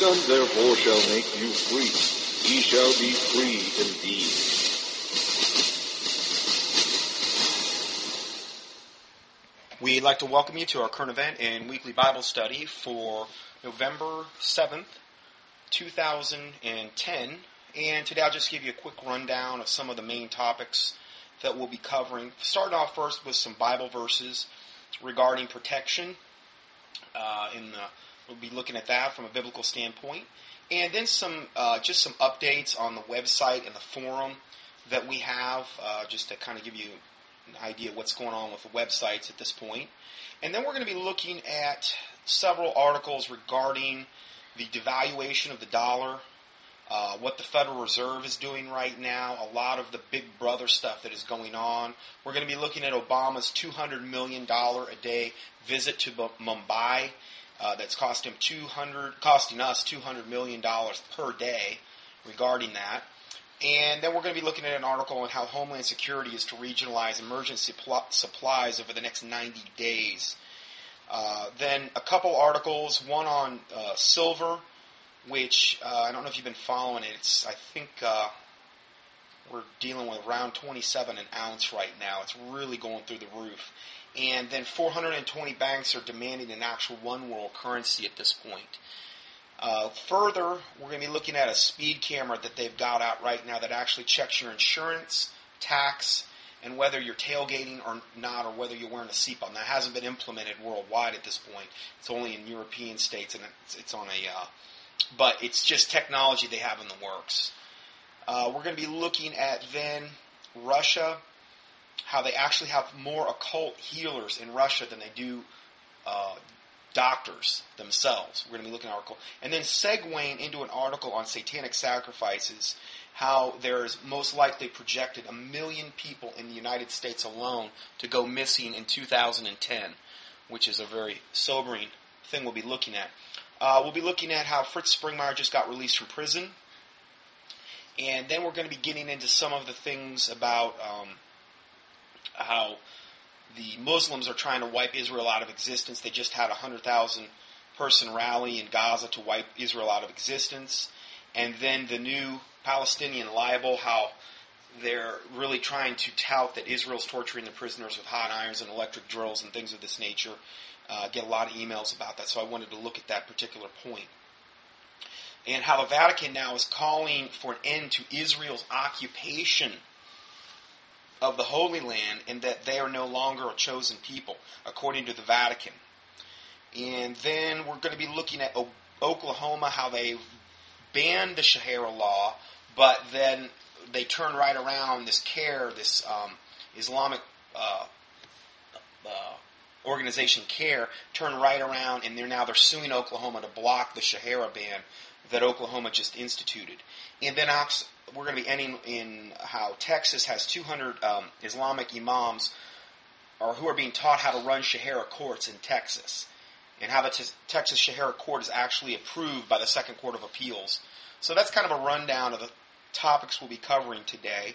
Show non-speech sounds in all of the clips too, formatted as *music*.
Son therefore shall make you free. Ye shall be free indeed. We'd like to welcome you to our current event and weekly Bible study for November 7th, 2010. And today I'll just give you a quick rundown of some of the main topics that we'll be covering. Starting off first with some Bible verses regarding protection. Uh, in the, we'll be looking at that from a biblical standpoint, and then some uh, just some updates on the website and the forum that we have, uh, just to kind of give you an idea of what's going on with the websites at this point. And then we're going to be looking at several articles regarding the devaluation of the dollar, uh, what the Federal Reserve is doing right now, a lot of the big brother stuff that is going on. We're going to be looking at Obama's $200 million a day visit to Mumbai. Uh, that's cost him 200, costing us $200 million per day regarding that. And then we're going to be looking at an article on how Homeland Security is to regionalize emergency pl- supplies over the next 90 days. Uh, then a couple articles, one on uh, silver, which uh, I don't know if you've been following it. It's I think uh, we're dealing with around 27 an ounce right now. It's really going through the roof. And then 420 banks are demanding an actual one world currency at this point. Uh, further, we're going to be looking at a speed camera that they've got out right now that actually checks your insurance, tax, and whether you're tailgating or not, or whether you're wearing a seatbelt. That hasn't been implemented worldwide at this point. It's only in European states, and it's, it's on a, uh, but it's just technology they have in the works. Uh, we're going to be looking at then Russia, how they actually have more occult healers in Russia than they do uh, doctors themselves. We're going to be looking at article. And then segueing into an article on satanic sacrifices, how there is most likely projected a million people in the United States alone to go missing in 2010, which is a very sobering thing we'll be looking at. Uh, we'll be looking at how Fritz Springmeier just got released from prison. And then we're going to be getting into some of the things about um, how the Muslims are trying to wipe Israel out of existence. They just had a 100,000 person rally in Gaza to wipe Israel out of existence. And then the new Palestinian libel, how they're really trying to tout that Israel's torturing the prisoners with hot irons and electric drills and things of this nature. Uh, get a lot of emails about that, so I wanted to look at that particular point. And how the Vatican now is calling for an end to Israel's occupation of the Holy Land and that they are no longer a chosen people, according to the Vatican. And then we're going to be looking at Oklahoma, how they banned the Sharia law, but then they turn right around this CAIR, this um, Islamic uh, uh, organization CAIR, turn right around and they're now they're suing Oklahoma to block the Sharia ban that Oklahoma just instituted. And then we're going to be ending in how Texas has 200 um, Islamic imams or who are being taught how to run Sharia courts in Texas, and how the t- Texas Sharia court is actually approved by the Second Court of Appeals. So that's kind of a rundown of the topics we'll be covering today.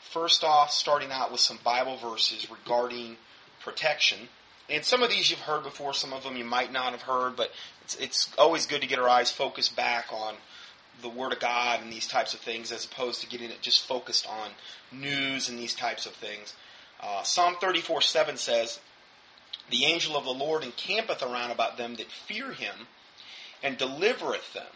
First off, starting out with some Bible verses regarding protection. And some of these you've heard before, some of them you might not have heard, but it's, it's always good to get our eyes focused back on the Word of God and these types of things as opposed to getting it just focused on news and these types of things. Uh, Psalm 34 7 says, The angel of the Lord encampeth around about them that fear him and delivereth them.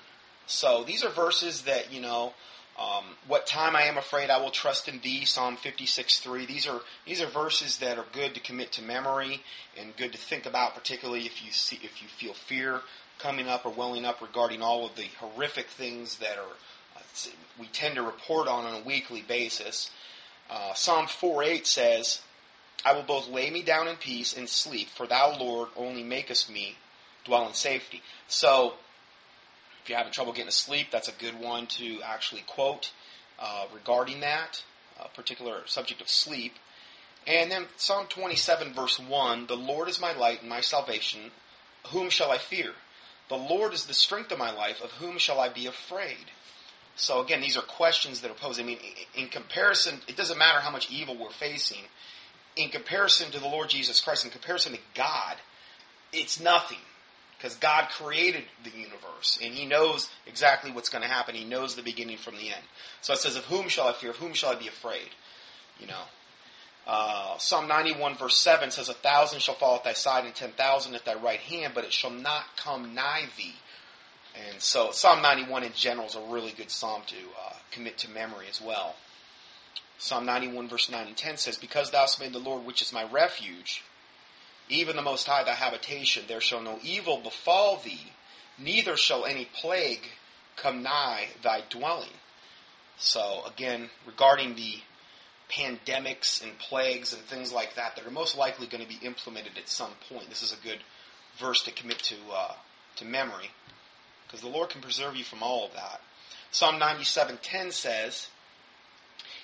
So these are verses that, you know, um, what time I am afraid I will trust in thee, Psalm 56 3. These are, these are verses that are good to commit to memory and good to think about, particularly if you see, if you feel fear coming up or welling up regarding all of the horrific things that are uh, we tend to report on on a weekly basis. Uh, Psalm 4:8 says, "I will both lay me down in peace and sleep, for Thou, Lord, only makest me dwell in safety." So, if you're having trouble getting to sleep, that's a good one to actually quote uh, regarding that uh, particular subject of sleep. And then Psalm 27, verse 1 The Lord is my light and my salvation. Whom shall I fear? The Lord is the strength of my life. Of whom shall I be afraid? So again, these are questions that are posed. I mean, in comparison, it doesn't matter how much evil we're facing. In comparison to the Lord Jesus Christ, in comparison to God, it's nothing. Because God created the universe, and He knows exactly what's going to happen. He knows the beginning from the end. So it says, Of whom shall I fear? Of whom shall I be afraid? You know. Uh, Psalm 91 verse 7 says, A thousand shall fall at thy side and ten thousand at thy right hand, but it shall not come nigh thee. And so Psalm 91 in general is a really good psalm to uh, commit to memory as well. Psalm 91 verse 9 and 10 says, Because thou hast made the Lord, which is my refuge, even the Most High thy habitation, there shall no evil befall thee, neither shall any plague come nigh thy dwelling. So again, regarding the pandemics and plagues and things like that that are most likely going to be implemented at some point, this is a good verse to commit to uh, to memory, because the Lord can preserve you from all of that. Psalm 97:10 says,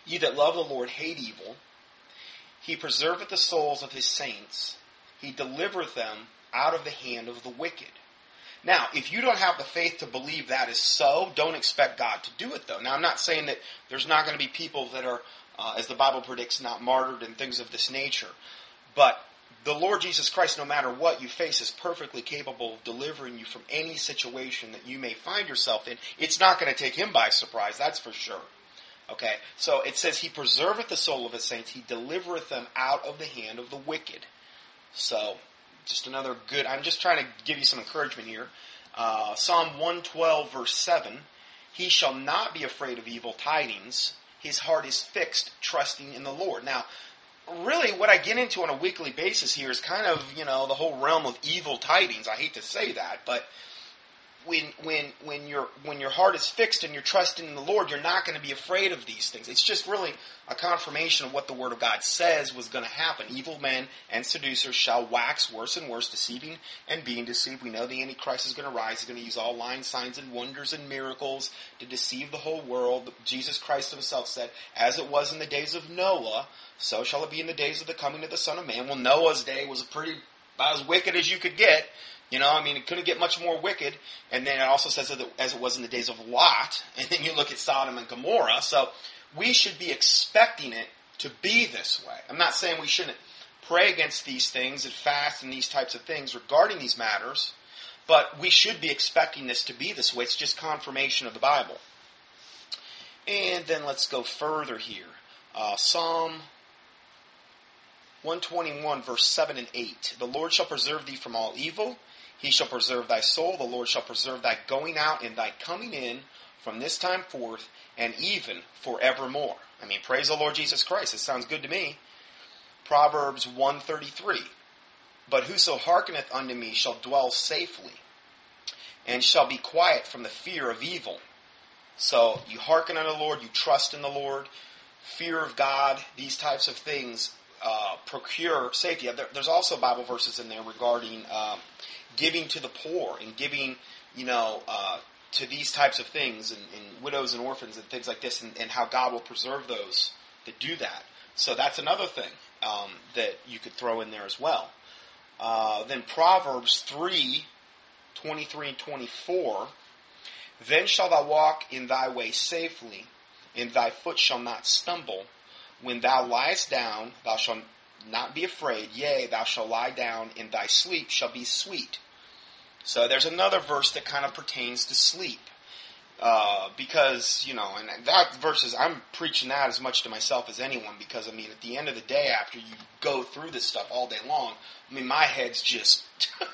"Ye that love the Lord hate evil; He preserveth the souls of His saints." He delivereth them out of the hand of the wicked. Now, if you don't have the faith to believe that is so, don't expect God to do it, though. Now, I'm not saying that there's not going to be people that are, uh, as the Bible predicts, not martyred and things of this nature. But the Lord Jesus Christ, no matter what you face, is perfectly capable of delivering you from any situation that you may find yourself in. It's not going to take him by surprise, that's for sure. Okay? So it says, He preserveth the soul of his saints, He delivereth them out of the hand of the wicked. So, just another good. I'm just trying to give you some encouragement here. Uh, Psalm 112, verse 7 He shall not be afraid of evil tidings. His heart is fixed, trusting in the Lord. Now, really, what I get into on a weekly basis here is kind of, you know, the whole realm of evil tidings. I hate to say that, but when when when your when your heart is fixed and you're trusting in the Lord, you're not going to be afraid of these things. It's just really a confirmation of what the Word of God says was going to happen. Evil men and seducers shall wax worse and worse, deceiving and being deceived. We know the Antichrist is going to rise. He's going to use all lying signs and wonders and miracles to deceive the whole world. Jesus Christ Himself said, "As it was in the days of Noah, so shall it be in the days of the coming of the Son of Man." Well, Noah's day was pretty about as wicked as you could get. You know, I mean, it couldn't get much more wicked. And then it also says that as it was in the days of Lot. *laughs* And then you look at Sodom and Gomorrah. So we should be expecting it to be this way. I'm not saying we shouldn't pray against these things and fast and these types of things regarding these matters, but we should be expecting this to be this way. It's just confirmation of the Bible. And then let's go further here. Uh, Psalm 121, verse 7 and 8. The Lord shall preserve thee from all evil. He shall preserve thy soul. The Lord shall preserve thy going out and thy coming in from this time forth and even forevermore. I mean, praise the Lord Jesus Christ. It sounds good to me. Proverbs 133. But whoso hearkeneth unto me shall dwell safely and shall be quiet from the fear of evil. So you hearken unto the Lord, you trust in the Lord, fear of God, these types of things uh, procure safety. There, there's also Bible verses in there regarding um, giving to the poor and giving, you know, uh, to these types of things and, and, widows and orphans and things like this, and, and, how God will preserve those that do that. So that's another thing um, that you could throw in there as well. Uh, then Proverbs 3, 23 and 24. Then shalt thou walk in thy way safely, and thy foot shall not stumble. When thou liest down, thou shalt not be afraid. Yea, thou shalt lie down, and thy sleep shall be sweet. So there's another verse that kind of pertains to sleep. Uh, because, you know, and that verse is, I'm preaching that as much to myself as anyone because, I mean, at the end of the day, after you go through this stuff all day long, I mean, my head's just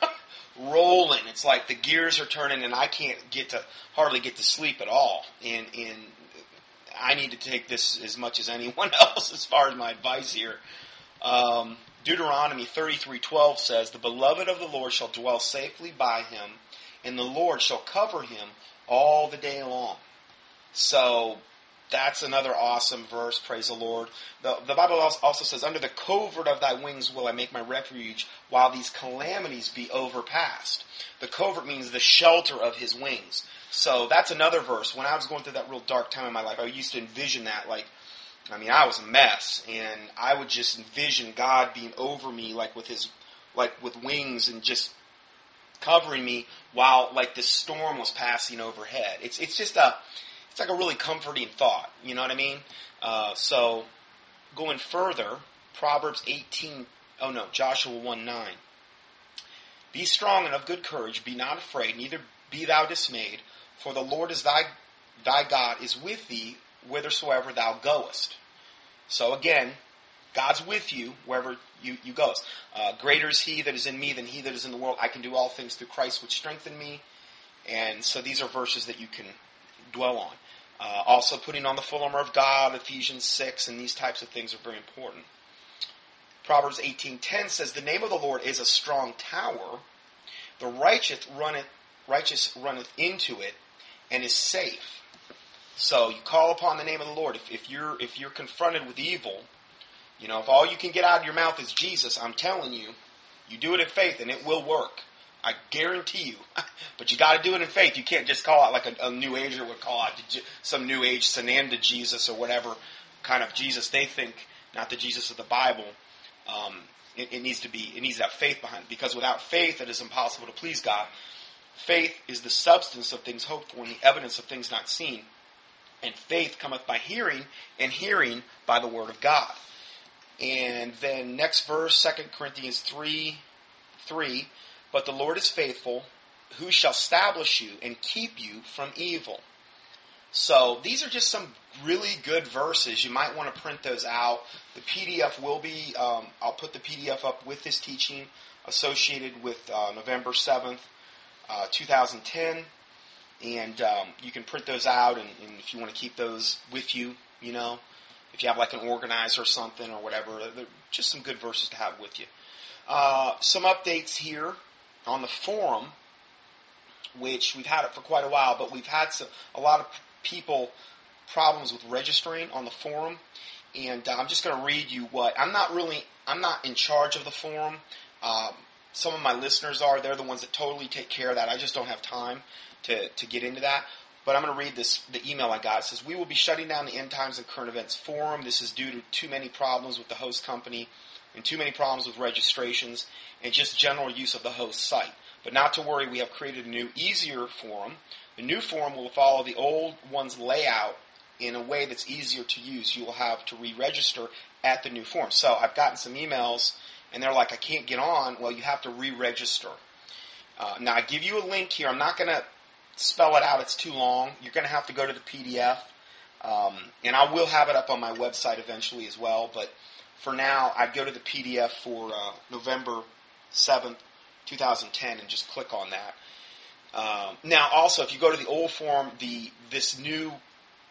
*laughs* rolling. It's like the gears are turning and I can't get to, hardly get to sleep at all. And, and I need to take this as much as anyone *laughs* else as far as my advice here. Um, Deuteronomy 33:12 says, "The beloved of the Lord shall dwell safely by him, and the Lord shall cover him all the day long." So that's another awesome verse. Praise the Lord. The, the Bible also says, "Under the covert of thy wings will I make my refuge, while these calamities be overpassed." The covert means the shelter of his wings. So that's another verse. When I was going through that real dark time in my life, I used to envision that like I mean, I was a mess, and I would just envision God being over me, like with his, like with wings, and just covering me while like this storm was passing overhead. It's it's just a, it's like a really comforting thought. You know what I mean? Uh, so, going further, Proverbs eighteen. Oh no, Joshua one nine. Be strong and of good courage. Be not afraid, neither be thou dismayed. For the Lord is thy thy God is with thee whithersoever thou goest. So again, God's with you wherever you, you go. Uh, greater is he that is in me than he that is in the world. I can do all things through Christ which strengthen me. And so these are verses that you can dwell on. Uh, also putting on the full armor of God, Ephesians 6, and these types of things are very important. Proverbs 18.10 says, The name of the Lord is a strong tower. The righteous runneth, righteous runneth into it and is safe. So you call upon the name of the Lord. If, if you're if you're confronted with evil, you know, if all you can get out of your mouth is Jesus, I'm telling you, you do it in faith and it will work. I guarantee you. *laughs* but you got to do it in faith. You can't just call out like a, a New Ager would call out some New Age Sananda Jesus or whatever kind of Jesus they think, not the Jesus of the Bible. Um, it, it, needs to be. It needs to have faith behind it because without faith, it is impossible to please God. Faith is the substance of things hoped for and the evidence of things not seen. And faith cometh by hearing, and hearing by the word of God. And then next verse, 2 Corinthians 3, 3, But the Lord is faithful, who shall establish you and keep you from evil. So these are just some really good verses. You might want to print those out. The PDF will be, um, I'll put the PDF up with this teaching associated with uh, November 7th, uh, 2010. And um, you can print those out, and, and if you want to keep those with you, you know, if you have like an organizer or something or whatever, they're just some good verses to have with you. Uh, some updates here on the forum, which we've had it for quite a while, but we've had some, a lot of people problems with registering on the forum, and uh, I'm just going to read you what I'm not really I'm not in charge of the forum. Um, some of my listeners are; they're the ones that totally take care of that. I just don't have time to to get into that. But I'm going to read this the email I got. It says we will be shutting down the End Times and Current Events forum. This is due to too many problems with the host company and too many problems with registrations and just general use of the host site. But not to worry, we have created a new, easier forum. The new forum will follow the old one's layout in a way that's easier to use. You will have to re-register at the new forum. So I've gotten some emails, and they're like, I can't get on. Well, you have to re-register. Uh, now I give you a link here. I'm not going to spell it out. It's too long. You're going to have to go to the PDF. Um, and I will have it up on my website eventually as well. But for now, I'd go to the PDF for uh, November 7th, 2010, and just click on that. Um, now, also, if you go to the old form, the this new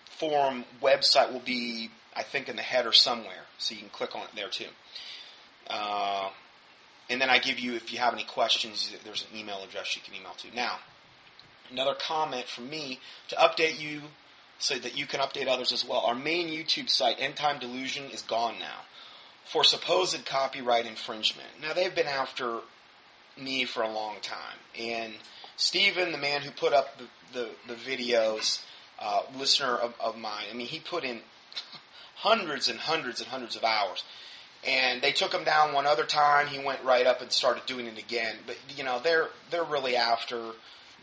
forum website will be, I think, in the header somewhere, so you can click on it there too. Uh, and then I give you, if you have any questions, there's an email address you can email to. Now, another comment from me to update you so that you can update others as well. Our main YouTube site, End Time Delusion, is gone now for supposed copyright infringement. Now, they've been after me for a long time. And Stephen, the man who put up the, the, the videos, uh, listener of, of mine, I mean, he put in *laughs* hundreds and hundreds and hundreds of hours. And they took him down one other time. He went right up and started doing it again. But you know, they're they're really after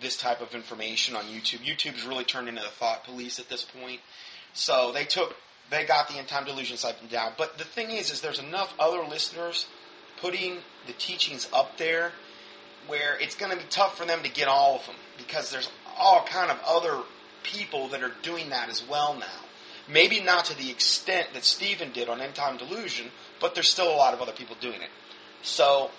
this type of information on YouTube. YouTube's really turned into the thought police at this point. So they took, they got the end time delusion side down. But the thing is, is there's enough other listeners putting the teachings up there where it's going to be tough for them to get all of them because there's all kind of other people that are doing that as well now. Maybe not to the extent that Stephen did on End Time Delusion, but there's still a lot of other people doing it. So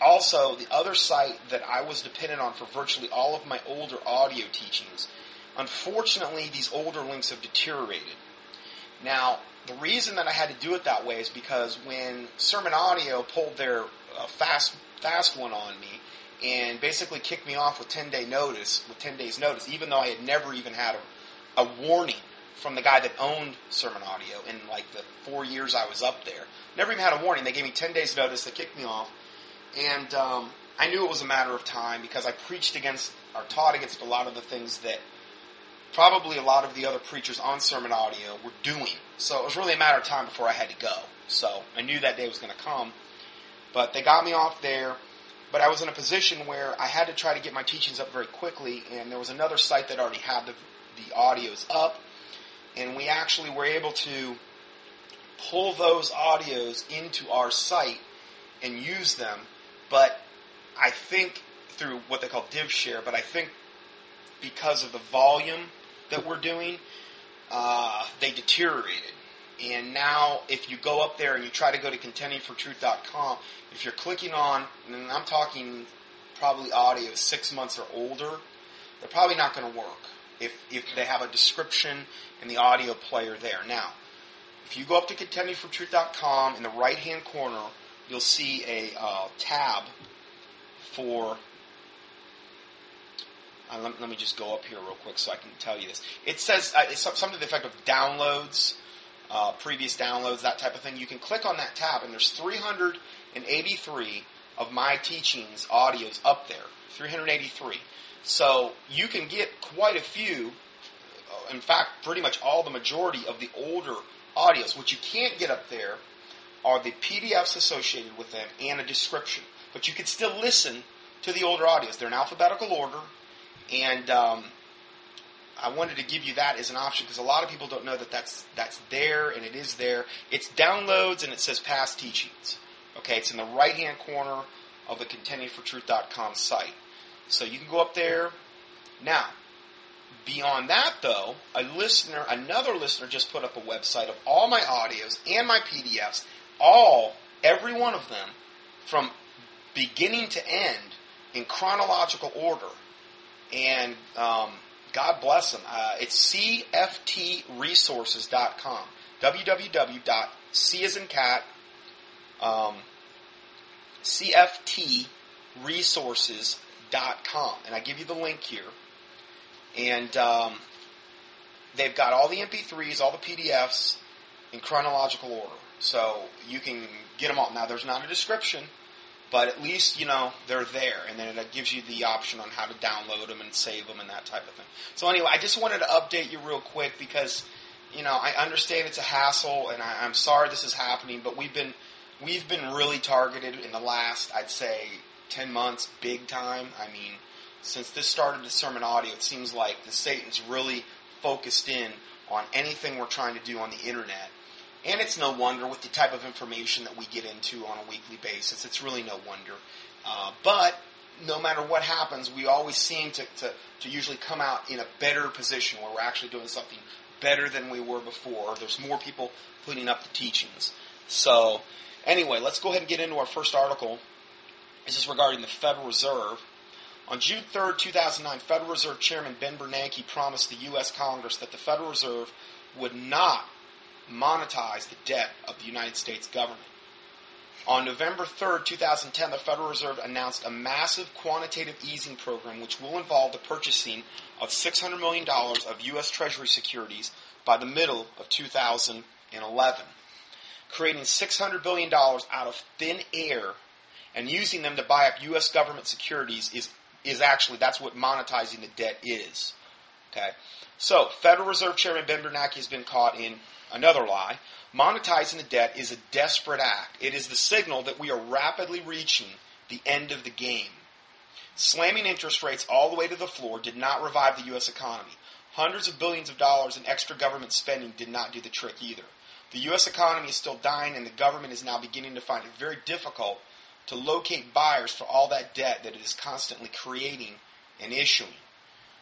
also, the other site that I was dependent on for virtually all of my older audio teachings, unfortunately, these older links have deteriorated. Now, the reason that I had to do it that way is because when Sermon Audio pulled their uh, fast fast one on me and basically kicked me off with 10 day notice, with 10 days notice, even though I had never even had a, a warning from the guy that owned Sermon Audio in like the four years I was up there. Never even had a warning. They gave me 10 days notice. They kicked me off. And um, I knew it was a matter of time because I preached against or taught against a lot of the things that probably a lot of the other preachers on Sermon Audio were doing. So it was really a matter of time before I had to go. So I knew that day was going to come. But they got me off there. But I was in a position where I had to try to get my teachings up very quickly, and there was another site that already had the, the audios up, and we actually were able to pull those audios into our site and use them but I think through what they call DivShare, but I think because of the volume that we're doing, uh, they deteriorated. And now, if you go up there and you try to go to contendingfortruth.com, if you're clicking on, and I'm talking probably audio six months or older, they're probably not going to work if, if they have a description in the audio player there. Now, if you go up to contendingfortruth.com in the right hand corner, you'll see a uh, tab for. Uh, let, let, me just go up here real quick so I can tell you this. It says uh, it's something to the effect of downloads, uh, previous downloads, that type of thing. You can click on that tab, and there's 383 of my teachings audios up there. 383. So you can get quite a few. Uh, in fact, pretty much all the majority of the older audios. What you can't get up there are the PDFs associated with them and a description. But you can still listen to the older audios. They're in alphabetical order, and um, I wanted to give you that as an option because a lot of people don't know that that's that's there and it is there. It's downloads and it says past teachings. Okay, it's in the right hand corner of the contendingfortruth.com site. So you can go up there. Now, Beyond that, though, a listener, another listener just put up a website of all my audios and my PDFs, all, every one of them, from beginning to end in chronological order. And um, God bless them. Uh, it's cftresources.com. www.c as in cat, um, cftresources.com. And I give you the link here and um, they've got all the MP3s, all the PDFs in chronological order. So you can get them all. Now, there's not a description, but at least, you know, they're there. And then it gives you the option on how to download them and save them and that type of thing. So anyway, I just wanted to update you real quick because, you know, I understand it's a hassle and I, I'm sorry this is happening, but we've been, we've been really targeted in the last, I'd say, 10 months, big time. I mean, since this started the sermon audio, it seems like the Satan's really focused in on anything we're trying to do on the internet. And it's no wonder with the type of information that we get into on a weekly basis. It's really no wonder. Uh, but no matter what happens, we always seem to, to, to usually come out in a better position where we're actually doing something better than we were before. There's more people putting up the teachings. So, anyway, let's go ahead and get into our first article. This is regarding the Federal Reserve. On June 3, 2009, Federal Reserve Chairman Ben Bernanke promised the U.S. Congress that the Federal Reserve would not monetize the debt of the United States government. On November 3, 2010, the Federal Reserve announced a massive quantitative easing program which will involve the purchasing of $600 million of U.S. Treasury securities by the middle of 2011. Creating $600 billion out of thin air and using them to buy up U.S. government securities is is actually that's what monetizing the debt is. Okay, so Federal Reserve Chairman Ben Bernanke has been caught in another lie. Monetizing the debt is a desperate act. It is the signal that we are rapidly reaching the end of the game. Slamming interest rates all the way to the floor did not revive the U.S. economy. Hundreds of billions of dollars in extra government spending did not do the trick either. The U.S. economy is still dying, and the government is now beginning to find it very difficult to locate buyers for all that debt that it is constantly creating and issuing.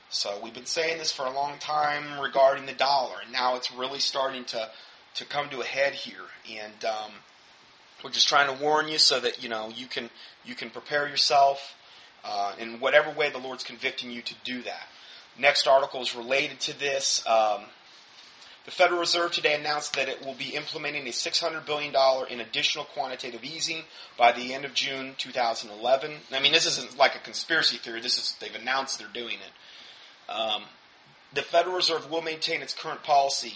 So we've been saying this for a long time regarding the dollar, and now it's really starting to to come to a head here. And um, we're just trying to warn you so that you know you can you can prepare yourself uh, in whatever way the Lord's convicting you to do that. Next article is related to this. Um, the Federal Reserve today announced that it will be implementing a $600 billion in additional quantitative easing by the end of June 2011. I mean, this isn't like a conspiracy theory. This is they've announced they're doing it. Um, the Federal Reserve will maintain its current policy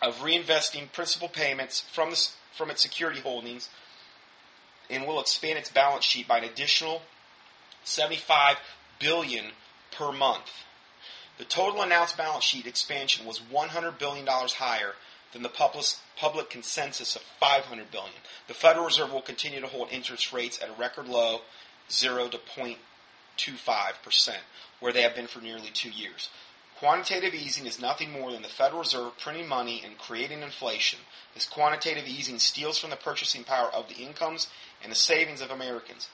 of reinvesting principal payments from the, from its security holdings and will expand its balance sheet by an additional 75 billion per month. The total announced balance sheet expansion was $100 billion higher than the public, public consensus of 500 billion. The Federal Reserve will continue to hold interest rates at a record low, 0 to 0.25%, where they have been for nearly two years. Quantitative easing is nothing more than the Federal Reserve printing money and creating inflation. This quantitative easing steals from the purchasing power of the incomes and the savings of Americans.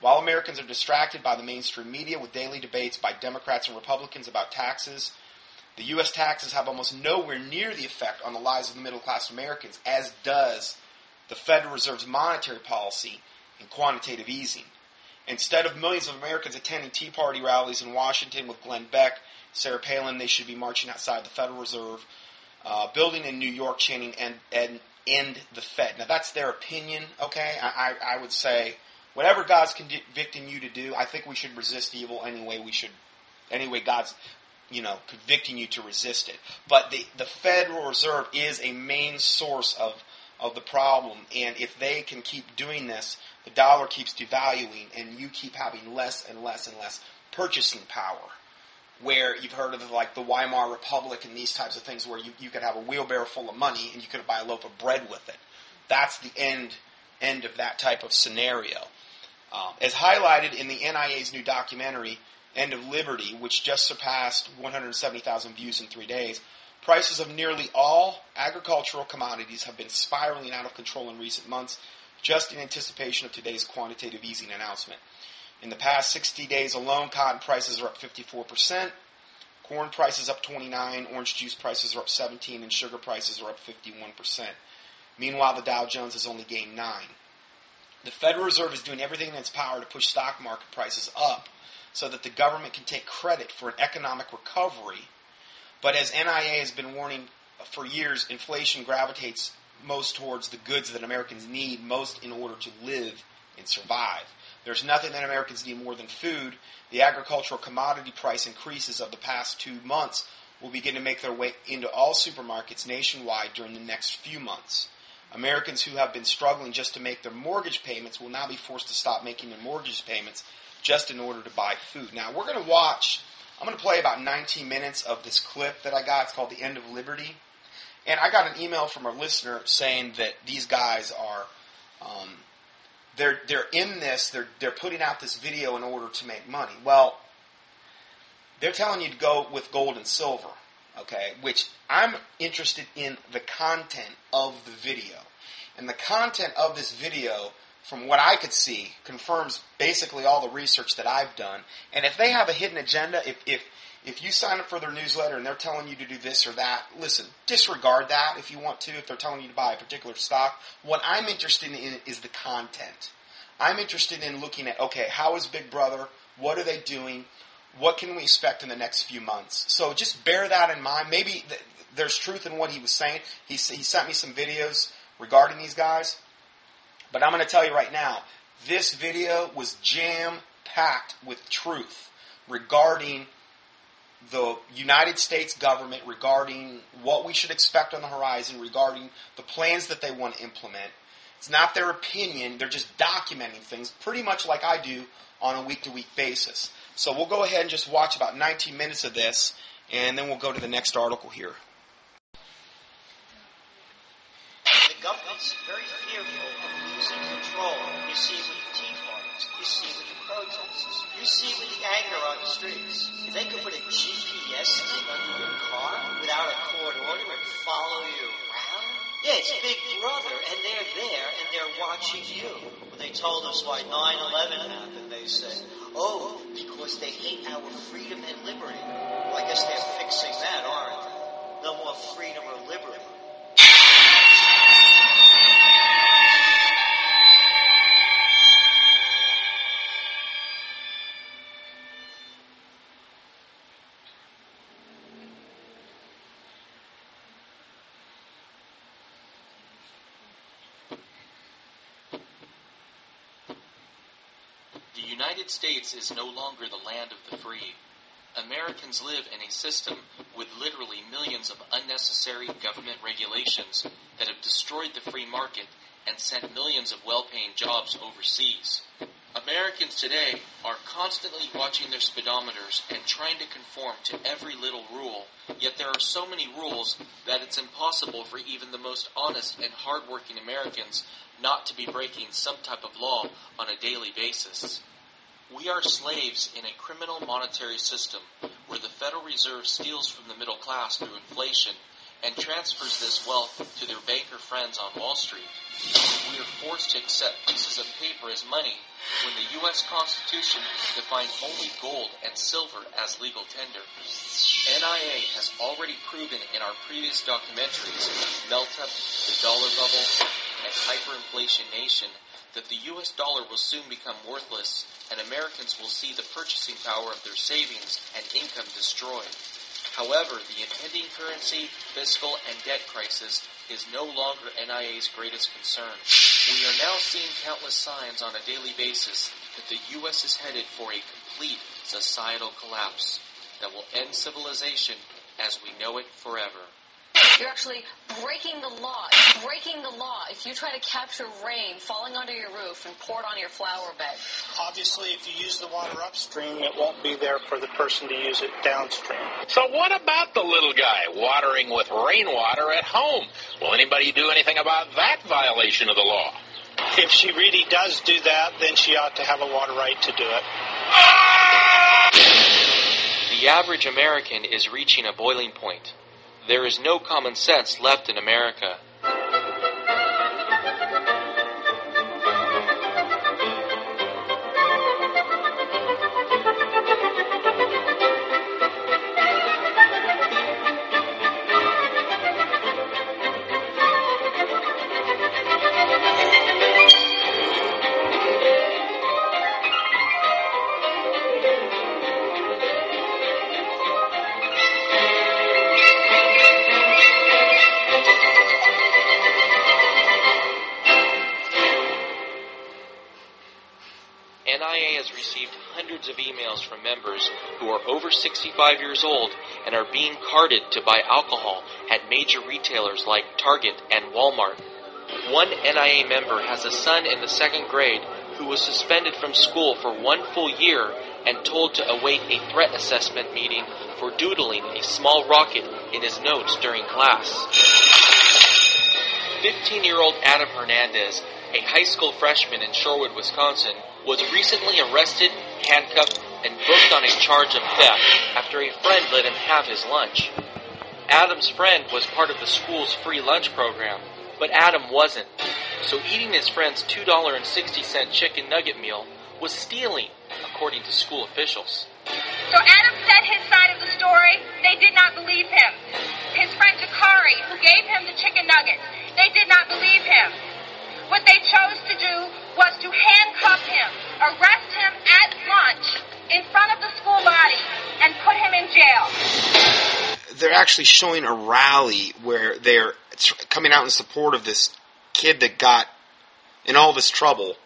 While Americans are distracted by the mainstream media with daily debates by Democrats and Republicans about taxes, the U.S. taxes have almost nowhere near the effect on the lives of the middle class Americans as does the Federal Reserve's monetary policy and quantitative easing. Instead of millions of Americans attending Tea Party rallies in Washington with Glenn Beck, Sarah Palin, they should be marching outside the Federal Reserve uh, building in New York chanting end, end, end the Fed. Now that's their opinion, okay? I, I, I would say whatever God's convicting you to do, I think we should resist evil anyway. We should, anyway, God's, you know, convicting you to resist it. But the, the Federal Reserve is a main source of, of the problem. And if they can keep doing this, the dollar keeps devaluing and you keep having less and less and less purchasing power where you've heard of like the Weimar Republic and these types of things where you, you could have a wheelbarrow full of money and you could buy a loaf of bread with it. That's the end end of that type of scenario. Um, as highlighted in the NIA's new documentary, End of Liberty, which just surpassed 170,000 views in three days, prices of nearly all agricultural commodities have been spiraling out of control in recent months, just in anticipation of today's quantitative easing announcement. In the past 60 days alone, cotton prices are up 54%, corn prices up 29, orange juice prices are up 17, and sugar prices are up 51%. Meanwhile, the Dow Jones has only gained 9. The Federal Reserve is doing everything in its power to push stock market prices up so that the government can take credit for an economic recovery. But as NIA has been warning for years, inflation gravitates most towards the goods that Americans need most in order to live and survive. There's nothing that Americans need more than food. The agricultural commodity price increases of the past two months will begin to make their way into all supermarkets nationwide during the next few months. Americans who have been struggling just to make their mortgage payments will now be forced to stop making their mortgage payments just in order to buy food. Now, we're going to watch, I'm going to play about 19 minutes of this clip that I got. It's called The End of Liberty. And I got an email from a listener saying that these guys are um, they're they're in this. They're they're putting out this video in order to make money. Well, they're telling you to go with gold and silver. Okay, which I'm interested in the content of the video, and the content of this video, from what I could see, confirms basically all the research that I've done. And if they have a hidden agenda, if if if you sign up for their newsletter and they're telling you to do this or that, listen, disregard that if you want to, if they're telling you to buy a particular stock. What I'm interested in is the content. I'm interested in looking at, okay, how is Big Brother? What are they doing? What can we expect in the next few months? So just bear that in mind. Maybe th- there's truth in what he was saying. He, he sent me some videos regarding these guys. But I'm going to tell you right now, this video was jam packed with truth regarding the United States government regarding what we should expect on the horizon, regarding the plans that they want to implement. It's not their opinion, they're just documenting things pretty much like I do on a week to week basis. So we'll go ahead and just watch about 19 minutes of this, and then we'll go to the next article here. The government's very fearful of losing control. You see with the Tea Parties, you see with the protests, you see with the anger on the streets. If they could put a GPS thing under your car without a court order and follow you around, yeah, it's Big Brother, and they're there and they're watching you. When they told us why 9-11 happened, they said, oh, because they hate our freedom and liberty. Well, I guess they're fixing that, aren't they? No more freedom or liberty. The United States is no longer the land of the free. Americans live in a system with literally millions of unnecessary government regulations that have destroyed the free market and sent millions of well-paying jobs overseas. Americans today are constantly watching their speedometers and trying to conform to every little rule, yet there are so many rules that it's impossible for even the most honest and hardworking Americans not to be breaking some type of law on a daily basis. We are slaves in a criminal monetary system where the Federal Reserve steals from the middle class through inflation and transfers this wealth to their banker friends on Wall Street. We are forced to accept pieces of paper as money when the U.S. Constitution defines only gold and silver as legal tender. NIA has already proven in our previous documentaries, Melt Up, The Dollar Bubble, and Hyperinflation Nation, that the U.S. dollar will soon become worthless and Americans will see the purchasing power of their savings and income destroyed. However, the impending currency, fiscal, and debt crisis is no longer NIA's greatest concern. We are now seeing countless signs on a daily basis that the U.S. is headed for a complete societal collapse that will end civilization as we know it forever. You're actually breaking the law. Breaking the law. If you try to capture rain falling onto your roof and pour it on your flower bed. Obviously, if you use the water upstream, it won't be there for the person to use it downstream. So what about the little guy watering with rainwater at home? Will anybody do anything about that violation of the law? If she really does do that, then she ought to have a water right to do it. Ah! The average American is reaching a boiling point. There is no common sense left in America. 65 years old and are being carded to buy alcohol at major retailers like Target and Walmart. One NIA member has a son in the second grade who was suspended from school for one full year and told to await a threat assessment meeting for doodling a small rocket in his notes during class. 15 year old Adam Hernandez, a high school freshman in Shorewood, Wisconsin, was recently arrested, handcuffed, and booked on a charge of theft after a friend let him have his lunch. Adam's friend was part of the school's free lunch program, but Adam wasn't. So eating his friend's $2.60 chicken nugget meal was stealing, according to school officials. So Adam said his side of the story. They did not believe him. His friend Jakari, who gave him the chicken nuggets, they did not believe him. What they chose to do was to handcuff him, arrest him at lunch in front of the school body, and put him in jail. They're actually showing a rally where they're coming out in support of this kid that got in all this trouble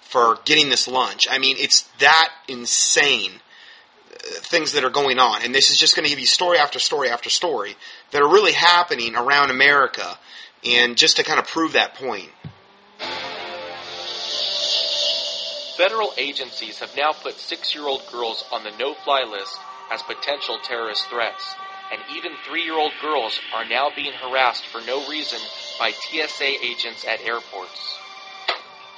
for getting this lunch. I mean, it's that insane uh, things that are going on. And this is just going to give you story after story after story that are really happening around America. And just to kind of prove that point. Federal agencies have now put six year old girls on the no fly list as potential terrorist threats, and even three year old girls are now being harassed for no reason by TSA agents at airports.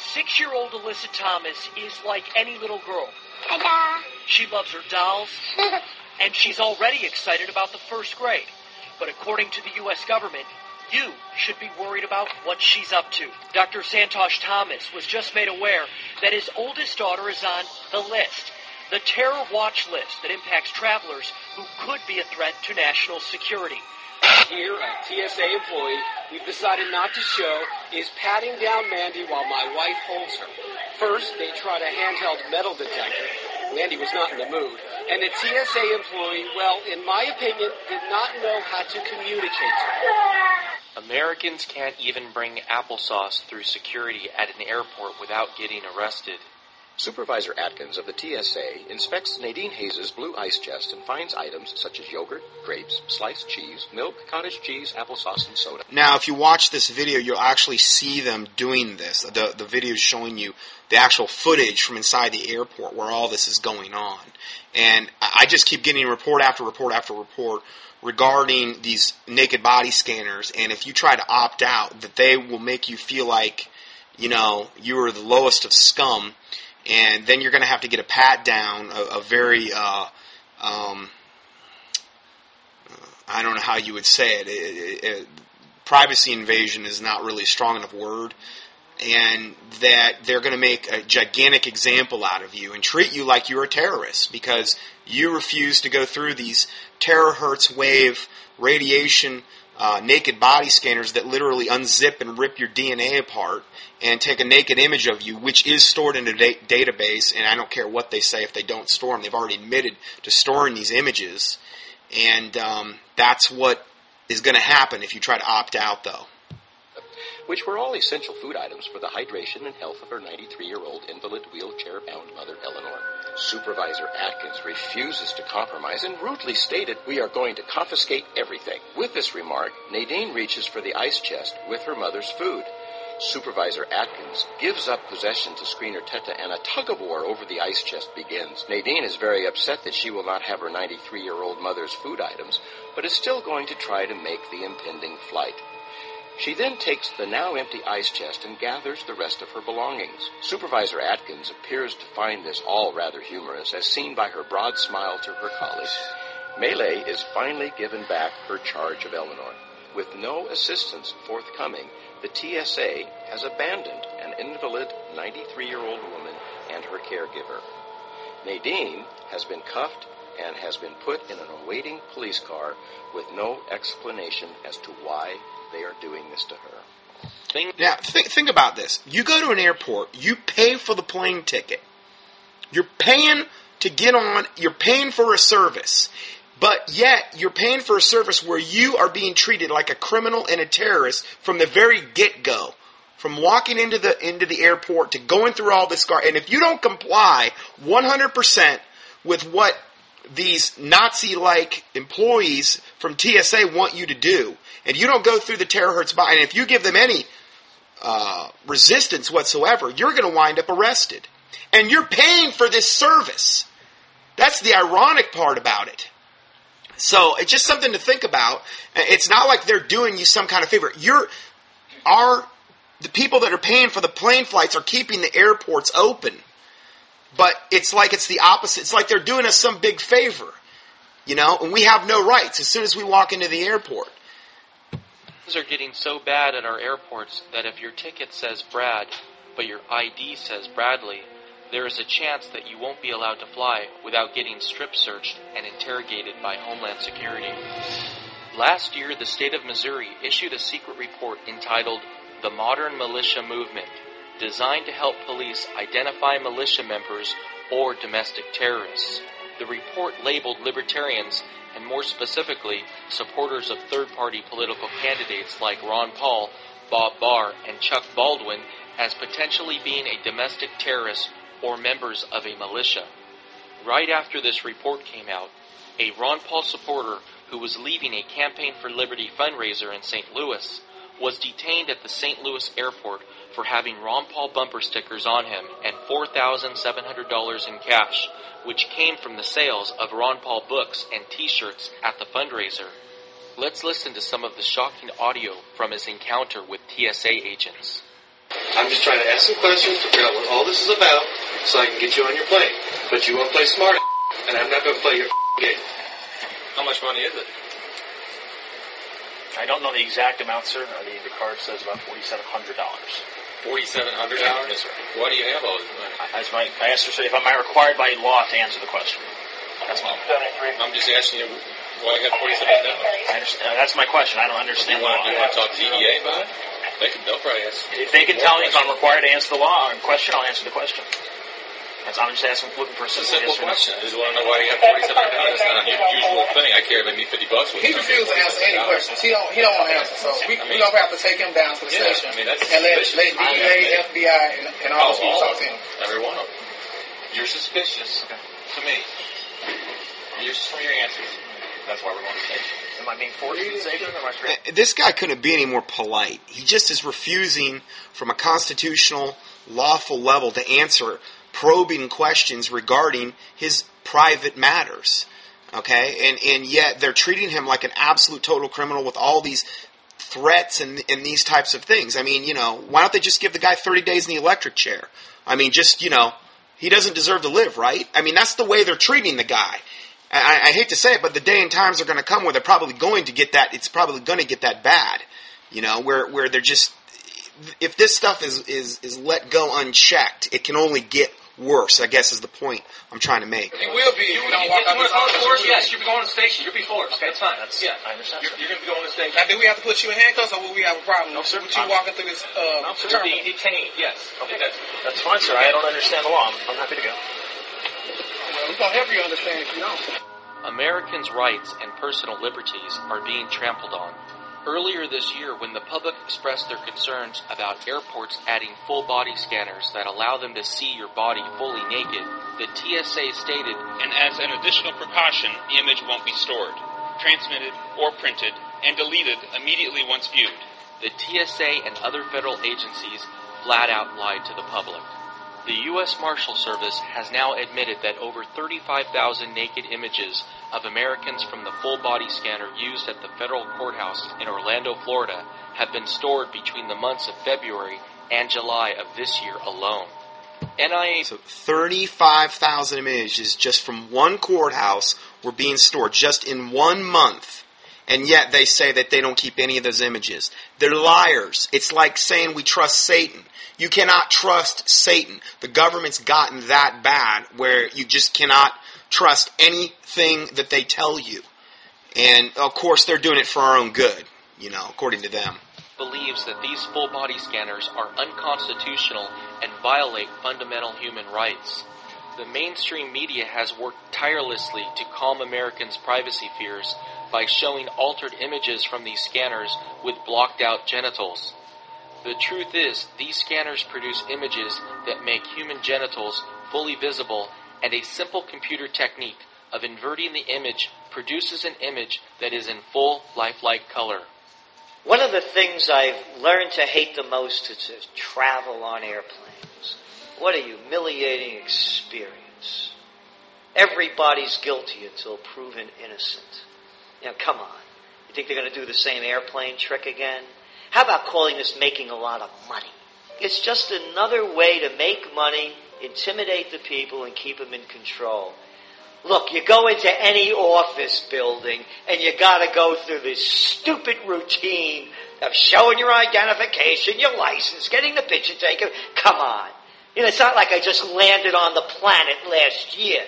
Six year old Alyssa Thomas is like any little girl. Ta-da! She loves her dolls, *laughs* and she's already excited about the first grade. But according to the U.S. government, you should be worried about what she's up to. Dr. Santosh Thomas was just made aware that his oldest daughter is on the list, the terror watch list that impacts travelers who could be a threat to national security. Here, a TSA employee we've decided not to show is patting down Mandy while my wife holds her. First, they tried a handheld metal detector. Mandy was not in the mood. And the TSA employee, well, in my opinion, did not know how to communicate. Americans can't even bring applesauce through security at an airport without getting arrested. Supervisor Atkins of the TSA inspects Nadine Hayes' blue ice chest and finds items such as yogurt, grapes, sliced cheese, milk, cottage cheese, applesauce, and soda. Now, if you watch this video, you'll actually see them doing this. The the video is showing you the actual footage from inside the airport where all this is going on. And I I just keep getting report after report after report regarding these naked body scanners. And if you try to opt out, that they will make you feel like, you know, you are the lowest of scum. And then you're going to have to get a pat down, a, a very, uh, um, I don't know how you would say it. It, it, it. Privacy invasion is not really a strong enough word, and that they're going to make a gigantic example out of you and treat you like you're a terrorist because you refuse to go through these terahertz wave radiation uh, naked body scanners that literally unzip and rip your DNA apart and take a naked image of you, which is stored in a da- database. And I don't care what they say if they don't store them; they've already admitted to storing these images, and um, that's what is going to happen if you try to opt out, though. Which were all essential food items for the hydration and health of her 93 year old invalid wheelchair bound mother, Eleanor. Supervisor Atkins refuses to compromise and rudely stated, We are going to confiscate everything. With this remark, Nadine reaches for the ice chest with her mother's food. Supervisor Atkins gives up possession to screener Teta and a tug of war over the ice chest begins. Nadine is very upset that she will not have her 93 year old mother's food items, but is still going to try to make the impending flight. She then takes the now empty ice chest and gathers the rest of her belongings. Supervisor Atkins appears to find this all rather humorous, as seen by her broad smile to her colleagues. Melee is finally given back her charge of Eleanor. With no assistance forthcoming, the TSA has abandoned an invalid 93 year old woman and her caregiver. Nadine has been cuffed and has been put in an awaiting police car with no explanation as to why they are doing this to her. Think, now, think, think about this. You go to an airport, you pay for the plane ticket. You're paying to get on, you're paying for a service. But yet, you're paying for a service where you are being treated like a criminal and a terrorist from the very get go. From walking into the into the airport to going through all this guard, and if you don't comply 100% with what these Nazi-like employees from TSA want you to do, and you don't go through the terahertz by, and if you give them any uh, resistance whatsoever, you're going to wind up arrested, and you're paying for this service. That's the ironic part about it. So it's just something to think about. It's not like they're doing you some kind of favor. You're are the people that are paying for the plane flights are keeping the airports open. But it's like it's the opposite. It's like they're doing us some big favor. You know, and we have no rights as soon as we walk into the airport. Things are getting so bad at our airports that if your ticket says Brad, but your ID says Bradley, there is a chance that you won't be allowed to fly without getting strip searched and interrogated by Homeland Security. Last year, the state of Missouri issued a secret report entitled The Modern Militia Movement, designed to help police identify militia members or domestic terrorists. The report labeled libertarians, and more specifically, supporters of third party political candidates like Ron Paul, Bob Barr, and Chuck Baldwin, as potentially being a domestic terrorist or members of a militia. Right after this report came out, a Ron Paul supporter who was leaving a Campaign for Liberty fundraiser in St. Louis was detained at the St. Louis airport for having Ron Paul bumper stickers on him and $4,700 in cash, which came from the sales of Ron Paul books and t-shirts at the fundraiser. Let's listen to some of the shocking audio from his encounter with TSA agents. I'm just trying to ask some questions to figure out what all this is about so I can get you on your plane. But you won't play smart, and I'm not going to play your *laughs* game. How much money is it? I don't know the exact amount, sir. The, the card says about forty-seven hundred dollars. Forty-seven hundred dollars. Why do you have all this money? That's my. I asked her if I'm I required by law to answer the question. That's my. I'm just asking you why you got forty-seven dollars. I uh, That's my question. I don't understand You want, you want to talk to DEA about it? They can, they'll probably ask. If they can tell me if I'm required to answer the law or question, I'll answer the question. That's I'm just asking, looking for a It's a simple, simple yes or no. question. I just want to know why you got forty-seven hundred dollars. It's not an unusual thing. I carry maybe fifty bucks He me. refused to answer any questions. He don't. He don't want to answer. So we I we mean- gonna have to take him down to the Yeah, station I mean, that's and let let DEA, FBI, and, and all Oh, those people talk to him. Every one of them. You're suspicious to me. You're just from your answers. That's why we're going to station. Am I being forced to say this? Am I straight? Uh, This guy couldn't be any more polite. He just is refusing from a constitutional, lawful level to answer probing questions regarding his private matters. Okay? And, and yet they're treating him like an absolute total criminal with all these threats and, and these types of things. I mean, you know, why don't they just give the guy 30 days in the electric chair? I mean, just, you know, he doesn't deserve to live, right? I mean, that's the way they're treating the guy. I, I hate to say it, but the day and times are going to come where they're probably going to get that. It's probably going to get that bad. You know, where where they're just if this stuff is is is let go unchecked, it can only get worse. I guess is the point I'm trying to make. You will be if you don't walk you out want this to call it office. force? Yes, you'll be going to the station. You'll be forced. Okay, that's fine. That's, Yeah. I understand. You're, you're going to be going to the station. Now, do we have to put you in handcuffs, or will we have a problem No, sir. with you I'm- walking through this uh, No, sir. terminal? Being detained, yes. Okay, that's, that's fine, sir. I don't understand the law. I'm, I'm happy to go. Well, we're going to help you understand if you don't. Americans' rights and personal liberties are being trampled on. Earlier this year, when the public expressed their concerns about airports adding full body scanners that allow them to see your body fully naked, the TSA stated, and as an additional precaution, the image won't be stored, transmitted, or printed, and deleted immediately once viewed. the TSA and other federal agencies flat out lied to the public. The U.S. Marshal Service has now admitted that over 35,000 naked images of Americans from the full body scanner used at the federal courthouse in Orlando, Florida, have been stored between the months of February and July of this year alone. NIA So 35,000 images just from one courthouse were being stored just in one month. And yet they say that they don't keep any of those images. They're liars. It's like saying we trust Satan. You cannot trust Satan. The government's gotten that bad where you just cannot trust anything that they tell you. And of course they're doing it for our own good, you know, according to them. believes that these full body scanners are unconstitutional and violate fundamental human rights. The mainstream media has worked tirelessly to calm Americans' privacy fears by showing altered images from these scanners with blocked out genitals. The truth is, these scanners produce images that make human genitals fully visible, and a simple computer technique of inverting the image produces an image that is in full lifelike color. One of the things I've learned to hate the most is to travel on airplanes. What a humiliating experience. Everybody's guilty until proven innocent. Know, come on. You think they're going to do the same airplane trick again? How about calling this making a lot of money? It's just another way to make money, intimidate the people, and keep them in control. Look, you go into any office building and you gotta go through this stupid routine of showing your identification, your license, getting the picture taken. Come on. You know, it's not like I just landed on the planet last year.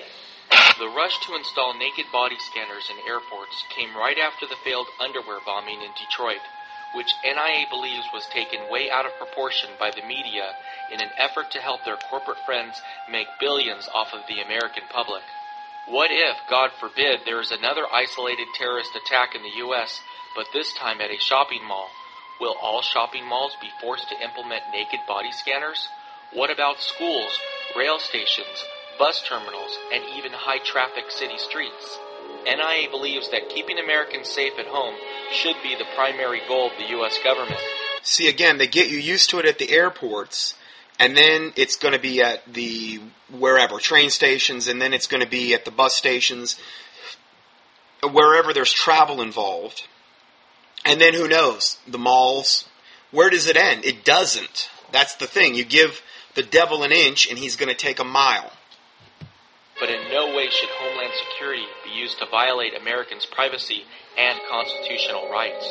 The rush to install naked body scanners in airports came right after the failed underwear bombing in Detroit, which NIA believes was taken way out of proportion by the media in an effort to help their corporate friends make billions off of the American public. What if, God forbid, there is another isolated terrorist attack in the U.S., but this time at a shopping mall? Will all shopping malls be forced to implement naked body scanners? What about schools, rail stations, bus terminals, and even high traffic city streets? NIA believes that keeping Americans safe at home should be the primary goal of the U.S. government. See, again, they get you used to it at the airports, and then it's going to be at the wherever train stations, and then it's going to be at the bus stations, wherever there's travel involved. And then who knows? The malls. Where does it end? It doesn't. That's the thing. You give the devil an inch, and he's going to take a mile. But in no way should Homeland Security be used to violate Americans' privacy and constitutional rights.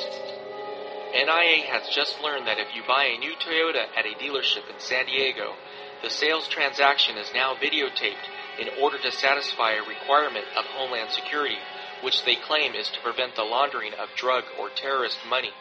NIA has just learned that if you buy a new Toyota at a dealership in San Diego, the sales transaction is now videotaped in order to satisfy a requirement of Homeland Security, which they claim is to prevent the laundering of drug or terrorist money.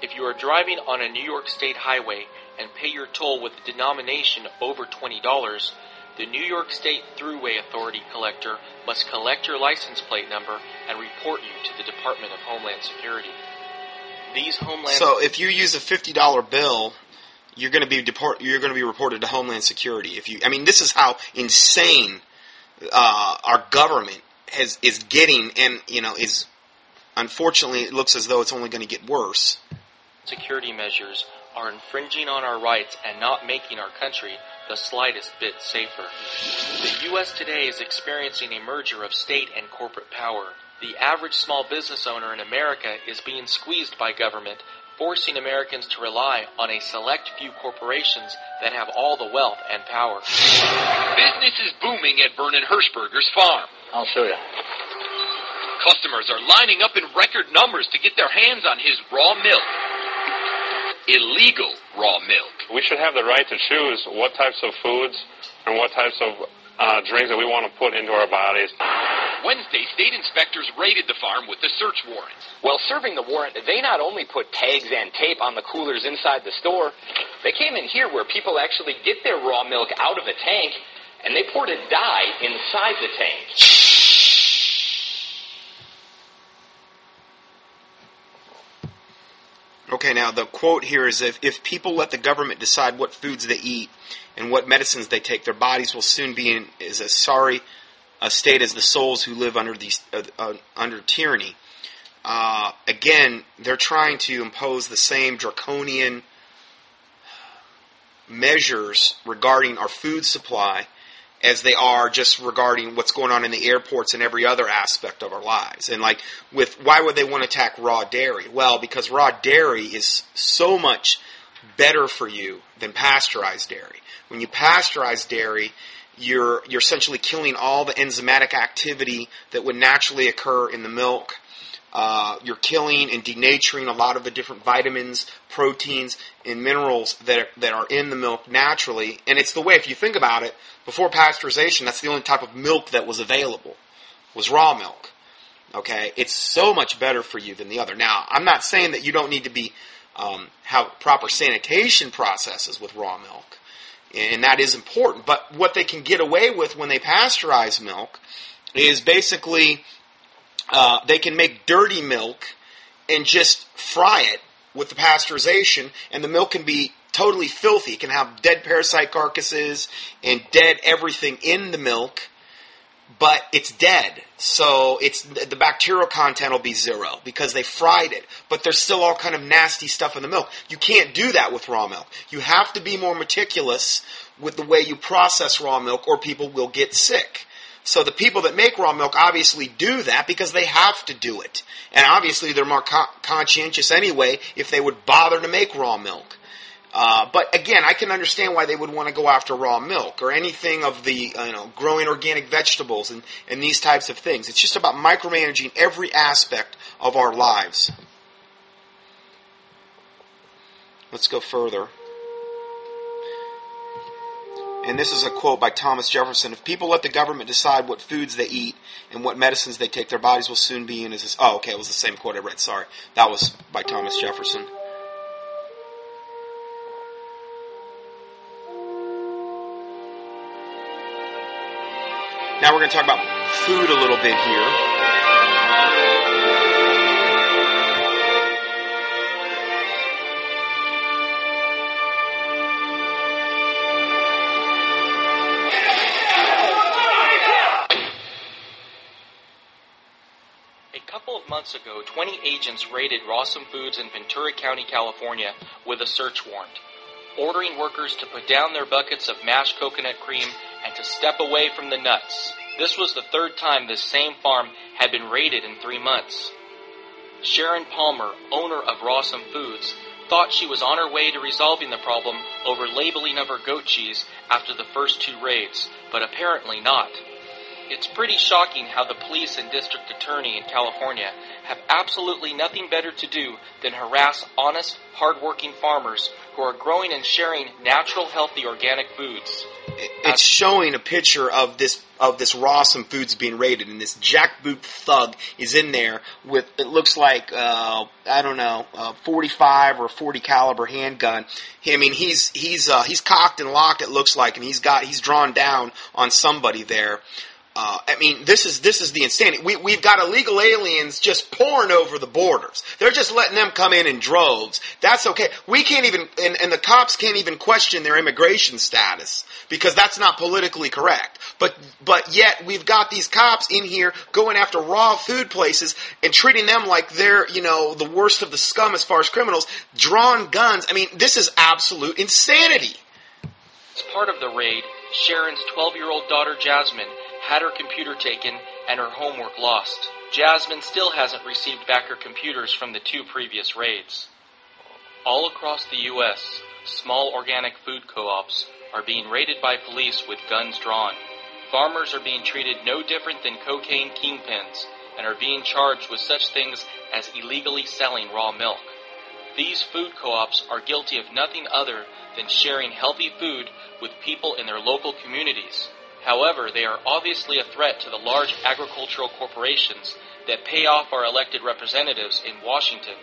If you are driving on a New York State highway and pay your toll with a denomination over $20, the New York State Thruway Authority collector must collect your license plate number and report you to the Department of Homeland Security. These Homeland So if you use a fifty dollar bill, you're going to be deport. You're going to be reported to Homeland Security. If you, I mean, this is how insane uh, our government has is getting, and you know, is unfortunately it looks as though it's only going to get worse. security measures are infringing on our rights and not making our country the slightest bit safer. The U.S. today is experiencing a merger of state and corporate power. The average small business owner in America is being squeezed by government forcing Americans to rely on a select few corporations that have all the wealth and power. Business is booming at Vernon Hershberger's farm. I'll show you. Customers are lining up in record numbers to get their hands on his raw milk. Illegal raw milk. We should have the right to choose what types of foods and what types of uh, drinks that we want to put into our bodies. Wednesday, state inspectors raided the farm with the search warrant. While serving the warrant, they not only put tags and tape on the coolers inside the store, they came in here where people actually get their raw milk out of a tank and they poured a dye inside the tank. Okay, now the quote here is if, if people let the government decide what foods they eat and what medicines they take, their bodies will soon be in is as sorry a state as the souls who live under these uh, uh, under tyranny. Uh, again, they're trying to impose the same draconian measures regarding our food supply as they are just regarding what's going on in the airports and every other aspect of our lives. And like with why would they want to attack raw dairy? Well, because raw dairy is so much better for you than pasteurized dairy. When you pasteurize dairy, you're you're essentially killing all the enzymatic activity that would naturally occur in the milk. Uh, you're killing and denaturing a lot of the different vitamins, proteins, and minerals that are, that are in the milk naturally. And it's the way, if you think about it, before pasteurization, that's the only type of milk that was available was raw milk. Okay, it's so much better for you than the other. Now, I'm not saying that you don't need to be um, have proper sanitation processes with raw milk, and that is important. But what they can get away with when they pasteurize milk is basically uh, they can make dirty milk and just fry it with the pasteurization, and the milk can be totally filthy. It can have dead parasite carcasses and dead everything in the milk, but it's dead. So it's the bacterial content will be zero because they fried it. But there's still all kind of nasty stuff in the milk. You can't do that with raw milk. You have to be more meticulous with the way you process raw milk, or people will get sick. So the people that make raw milk obviously do that because they have to do it. And obviously they're more con- conscientious anyway if they would bother to make raw milk. Uh, but again, I can understand why they would want to go after raw milk or anything of the uh, you know growing organic vegetables and, and these types of things. It's just about micromanaging every aspect of our lives. Let's go further. And this is a quote by Thomas Jefferson. If people let the government decide what foods they eat and what medicines they take, their bodies will soon be in as. Oh, okay, it was the same quote I read. Sorry. That was by Thomas Jefferson. Now we're going to talk about food a little bit here. Months ago, 20 agents raided Rawesome Foods in Ventura County, California with a search warrant, ordering workers to put down their buckets of mashed coconut cream and to step away from the nuts. This was the third time this same farm had been raided in three months. Sharon Palmer, owner of Rawesome Foods, thought she was on her way to resolving the problem over labeling of her goat cheese after the first two raids, but apparently not. It's pretty shocking how the police and district attorney in California have absolutely nothing better to do than harass honest, hardworking farmers who are growing and sharing natural, healthy, organic foods. It's showing a picture of this of this Rawesome Foods being raided, and this jackboot thug is in there with it looks like uh, I don't know, a 45 or 40 caliber handgun. I mean, he's he's uh, he's cocked and locked. It looks like, and he's got he's drawn down on somebody there. Uh, I mean, this is this is the insanity. We, we've got illegal aliens just pouring over the borders. They're just letting them come in in droves. That's okay. We can't even, and, and the cops can't even question their immigration status because that's not politically correct. But but yet we've got these cops in here going after raw food places and treating them like they're you know the worst of the scum as far as criminals. Drawn guns. I mean, this is absolute insanity. As part of the raid, Sharon's 12 year old daughter Jasmine had her computer taken and her homework lost. Jasmine still hasn't received back her computers from the two previous raids. All across the U.S., small organic food co-ops are being raided by police with guns drawn. Farmers are being treated no different than cocaine kingpins and are being charged with such things as illegally selling raw milk. These food co-ops are guilty of nothing other than sharing healthy food with people in their local communities. However, they are obviously a threat to the large agricultural corporations that pay off our elected representatives in Washington.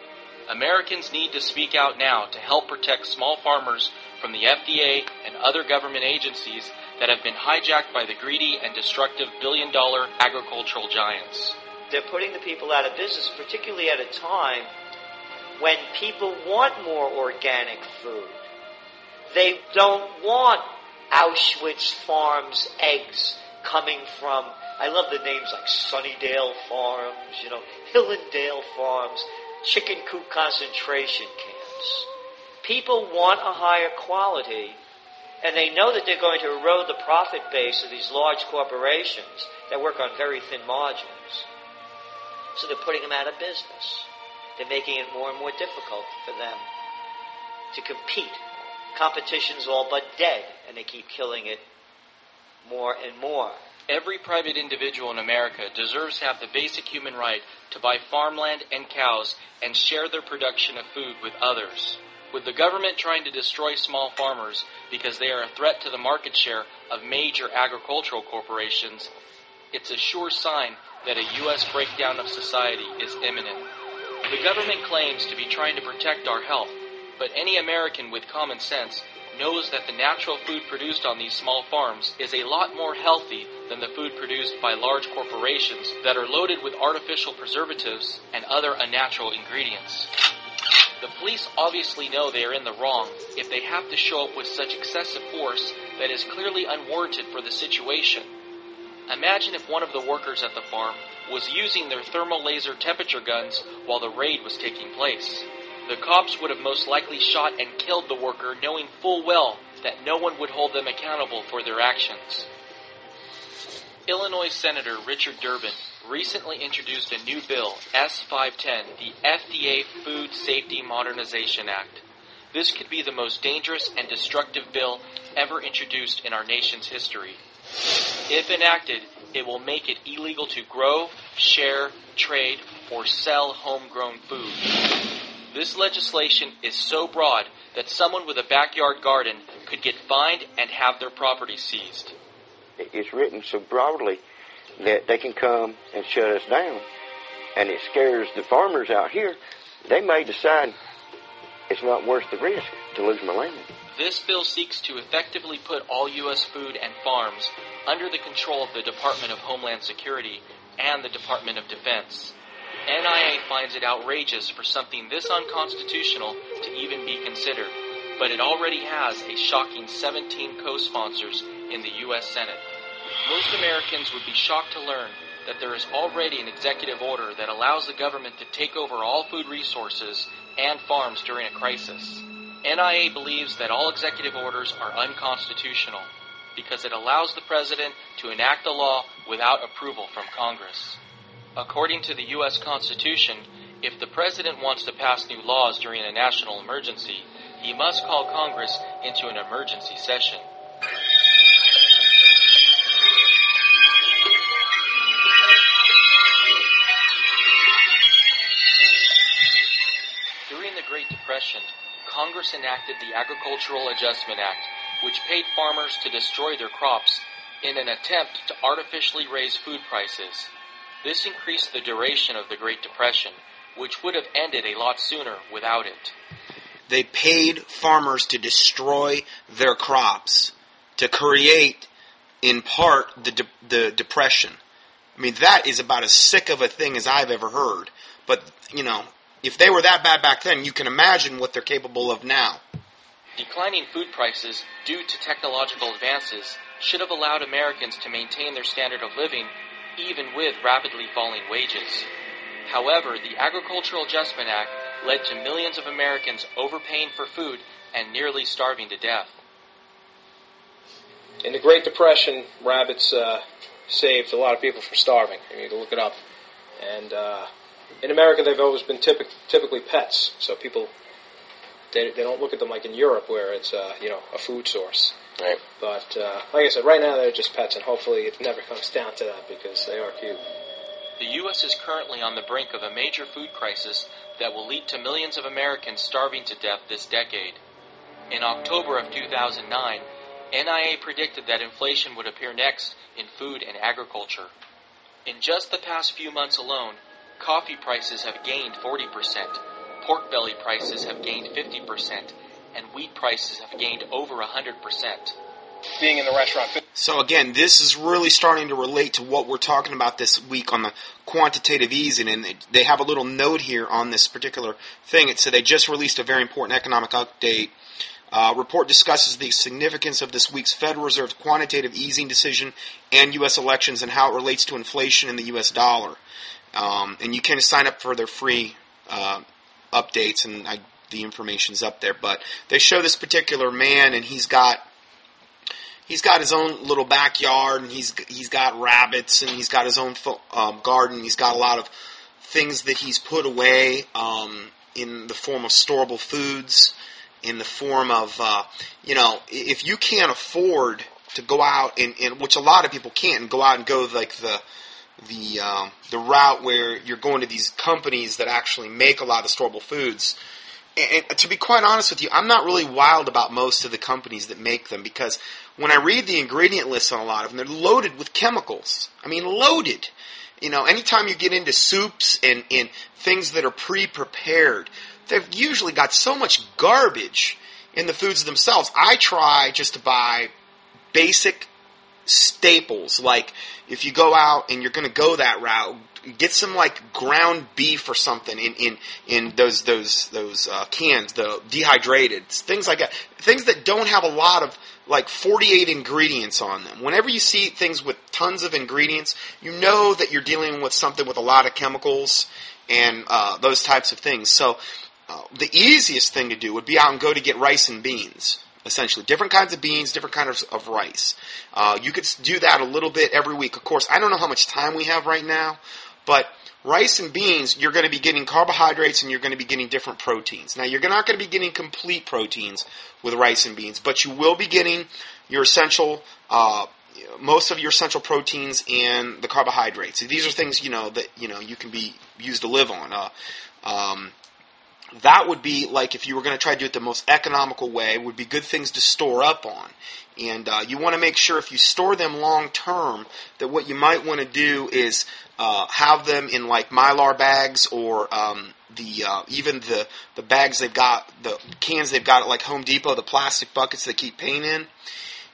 Americans need to speak out now to help protect small farmers from the FDA and other government agencies that have been hijacked by the greedy and destructive billion dollar agricultural giants. They're putting the people out of business, particularly at a time when people want more organic food. They don't want Auschwitz Farms eggs coming from, I love the names like Sunnydale Farms, you know, Hillendale Farms, chicken coop concentration camps. People want a higher quality, and they know that they're going to erode the profit base of these large corporations that work on very thin margins. So they're putting them out of business. They're making it more and more difficult for them to compete. Competition's all but dead, and they keep killing it more and more. Every private individual in America deserves to have the basic human right to buy farmland and cows and share their production of food with others. With the government trying to destroy small farmers because they are a threat to the market share of major agricultural corporations, it's a sure sign that a U.S. breakdown of society is imminent. The government claims to be trying to protect our health, but any American with common sense knows that the natural food produced on these small farms is a lot more healthy than the food produced by large corporations that are loaded with artificial preservatives and other unnatural ingredients. The police obviously know they are in the wrong if they have to show up with such excessive force that is clearly unwarranted for the situation. Imagine if one of the workers at the farm was using their thermal laser temperature guns while the raid was taking place. The cops would have most likely shot and killed the worker knowing full well that no one would hold them accountable for their actions. Illinois Senator Richard Durbin recently introduced a new bill, S510, the FDA Food Safety Modernization Act. This could be the most dangerous and destructive bill ever introduced in our nation's history. If enacted, it will make it illegal to grow, share, trade, or sell homegrown food. This legislation is so broad that someone with a backyard garden could get fined and have their property seized. It's written so broadly that they can come and shut us down, and it scares the farmers out here. They may decide it's not worth the risk to lose my land. This bill seeks to effectively put all U.S. food and farms under the control of the Department of Homeland Security and the Department of Defense. NIA finds it outrageous for something this unconstitutional to even be considered, but it already has a shocking 17 co-sponsors in the U.S. Senate. Most Americans would be shocked to learn that there is already an executive order that allows the government to take over all food resources and farms during a crisis. NIA believes that all executive orders are unconstitutional because it allows the president to enact a law without approval from Congress. According to the U.S. Constitution, if the president wants to pass new laws during a national emergency, he must call Congress into an emergency session. During the Great Depression, Congress enacted the Agricultural Adjustment Act, which paid farmers to destroy their crops in an attempt to artificially raise food prices. This increased the duration of the Great Depression, which would have ended a lot sooner without it. They paid farmers to destroy their crops to create, in part, the, de- the depression. I mean, that is about as sick of a thing as I've ever heard. But, you know, if they were that bad back then, you can imagine what they're capable of now. Declining food prices due to technological advances should have allowed Americans to maintain their standard of living even with rapidly falling wages. However, the Agricultural Adjustment Act led to millions of Americans overpaying for food and nearly starving to death. In the Great Depression, rabbits uh, saved a lot of people from starving. You need to look it up. And uh, in America, they've always been typic- typically pets, so people They, they don't look at them like in Europe where it's uh, you know a food source. Right. But uh, like I said, right now they're just pets, and hopefully it never comes down to that because they are cute. The U.S. is currently on the brink of a major food crisis that will lead to millions of Americans starving to death this decade. In October of 2009, NIA predicted that inflation would appear next in food and agriculture. In just the past few months alone, coffee prices have gained 40%, pork belly prices have gained 50%, and wheat prices have gained over 100%. Being in the restaurant. So again, this is really starting to relate to what we're talking about this week on the quantitative easing, and they, they have a little note here on this particular thing. It said they just released a very important economic update. Uh, report discusses the significance of this week's Federal Reserve quantitative easing decision and U.S. elections and how it relates to inflation in the U.S. dollar. Um, and you can sign up for their free uh, updates, and I, the information's up there. But they show this particular man, and he's got he's got his own little backyard, and he's he's got rabbits, and he's got his own um, garden. He's got a lot of things that he's put away um, in the form of storable foods, in the form of uh, you know, if you can't afford to go out and, and which a lot of people can't, go out and go like the the um, the route where you're going to these companies that actually make a lot of storable foods. And, to be quite honest with you, I'm not really wild about most of the companies that make them because when I read the ingredient lists on a lot of them, they're loaded with chemicals. I mean, loaded. You know, anytime you get into soups and, and things that are pre-prepared, they've usually got so much garbage in the foods themselves. I try just to buy basic staples. Like if you go out and you're going to go that route, get some like ground beef or something in in in those those those uh, cans, the dehydrated things like that. Things that don't have a lot of like 48 ingredients on them. Whenever you see things with tons of ingredients, you know that you're dealing with something with a lot of chemicals and uh, those types of things. So. Uh, the easiest thing to do would be out and go to get rice and beans essentially different kinds of beans different kinds of, of rice uh, you could do that a little bit every week of course i don't know how much time we have right now but rice and beans you're going to be getting carbohydrates and you're going to be getting different proteins. Now you're not going to be getting complete proteins with rice and beans but you will be getting your essential uh, most of your essential proteins and the carbohydrates. These are things you know that you know you can be used to live on. Uh, um, that would be like if you were going to try to do it the most economical way would be good things to store up on and uh, you want to make sure if you store them long term that what you might want to do is uh, have them in like mylar bags or um, the uh, even the the bags they've got the cans they've got at like home depot the plastic buckets they keep paint in.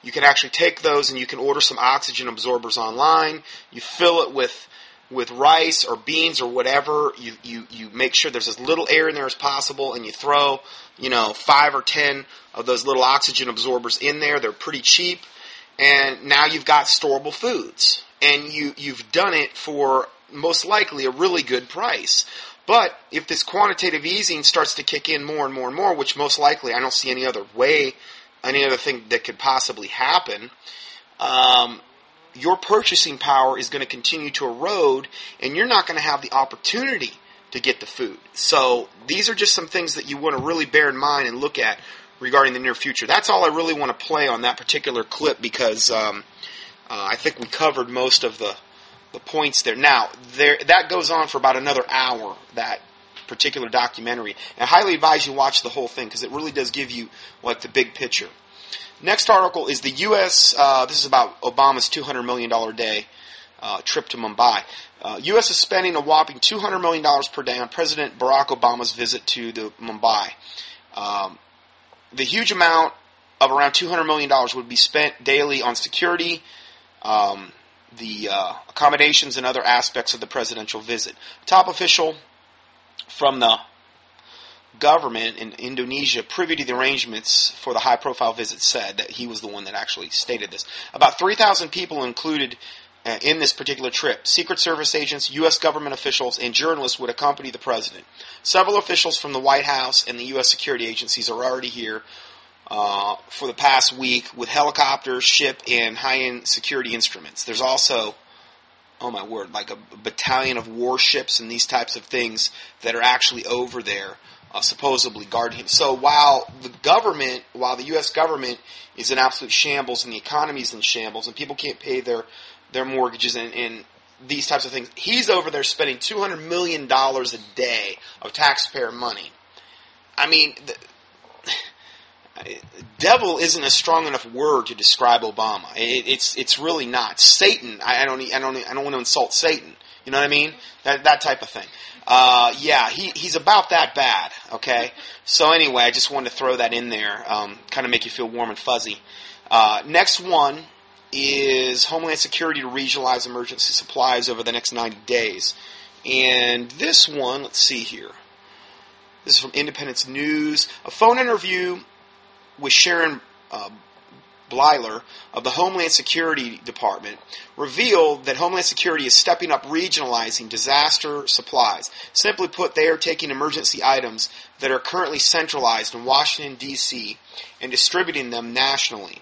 You can actually take those and you can order some oxygen absorbers online. You fill it with with rice or beans or whatever, you, you, you make sure there's as little air in there as possible and you throw, you know, five or ten of those little oxygen absorbers in there. They're pretty cheap. And now you've got storable foods. And you, you've done it for most likely a really good price. But if this quantitative easing starts to kick in more and more and more, which most likely I don't see any other way, any other thing that could possibly happen, um, your purchasing power is going to continue to erode and you're not going to have the opportunity to get the food. So these are just some things that you want to really bear in mind and look at regarding the near future. That's all I really want to play on that particular clip because um, uh, I think we covered most of the the points there. Now there that goes on for about another hour. That particular documentary, and I highly advise you watch the whole thing because it really does give you like the big picture. Next article is the U.S. Uh, this is about Obama's $200 million day uh, trip to Mumbai. Uh, U.S. is spending a whopping $200 million per day on President Barack Obama's visit to the Mumbai. Um, the huge amount of around $200 million would be spent daily on security, um, the uh, accommodations, and other aspects of the presidential visit. Top official from the government in Indonesia, privy to the arrangements for the high profile visit, said that he was the one that actually stated this. About 3,000 people included uh, in this particular trip. Secret Service agents, U.S. government officials, and journalists would accompany the president. Several officials from the White House and the U.S. security agencies are already here uh, for the past week with helicopters, ship, and high end security instruments. There's also oh my word, like a battalion of warships and these types of things that are actually over there uh, supposedly guard him. So while the government, while the U.S. government is in absolute shambles and the economy is in shambles and people can't pay their their mortgages and, and these types of things, he's over there spending two hundred million dollars a day of taxpayer money. I mean. The, *laughs* devil isn't a strong enough word to describe Obama. It, it's it's really not. Satan. I, I don't I don't I don't want to insult Satan. You know what I mean? That that type of thing. Uh, yeah, he he's about that bad. Okay. So anyway, I just wanted to throw that in there, um, kind of make you feel warm and fuzzy. Uh, next one is Homeland Security to regionalize emergency supplies over the next 90 days. And this one, let's see here. This is from Independence News. A phone interview with Sharon uh, Bleiler of the Homeland Security Department revealed that Homeland Security is stepping up regionalizing disaster supplies. Simply put, they are taking emergency items that are currently centralized in Washington, D.C., and distributing them nationally.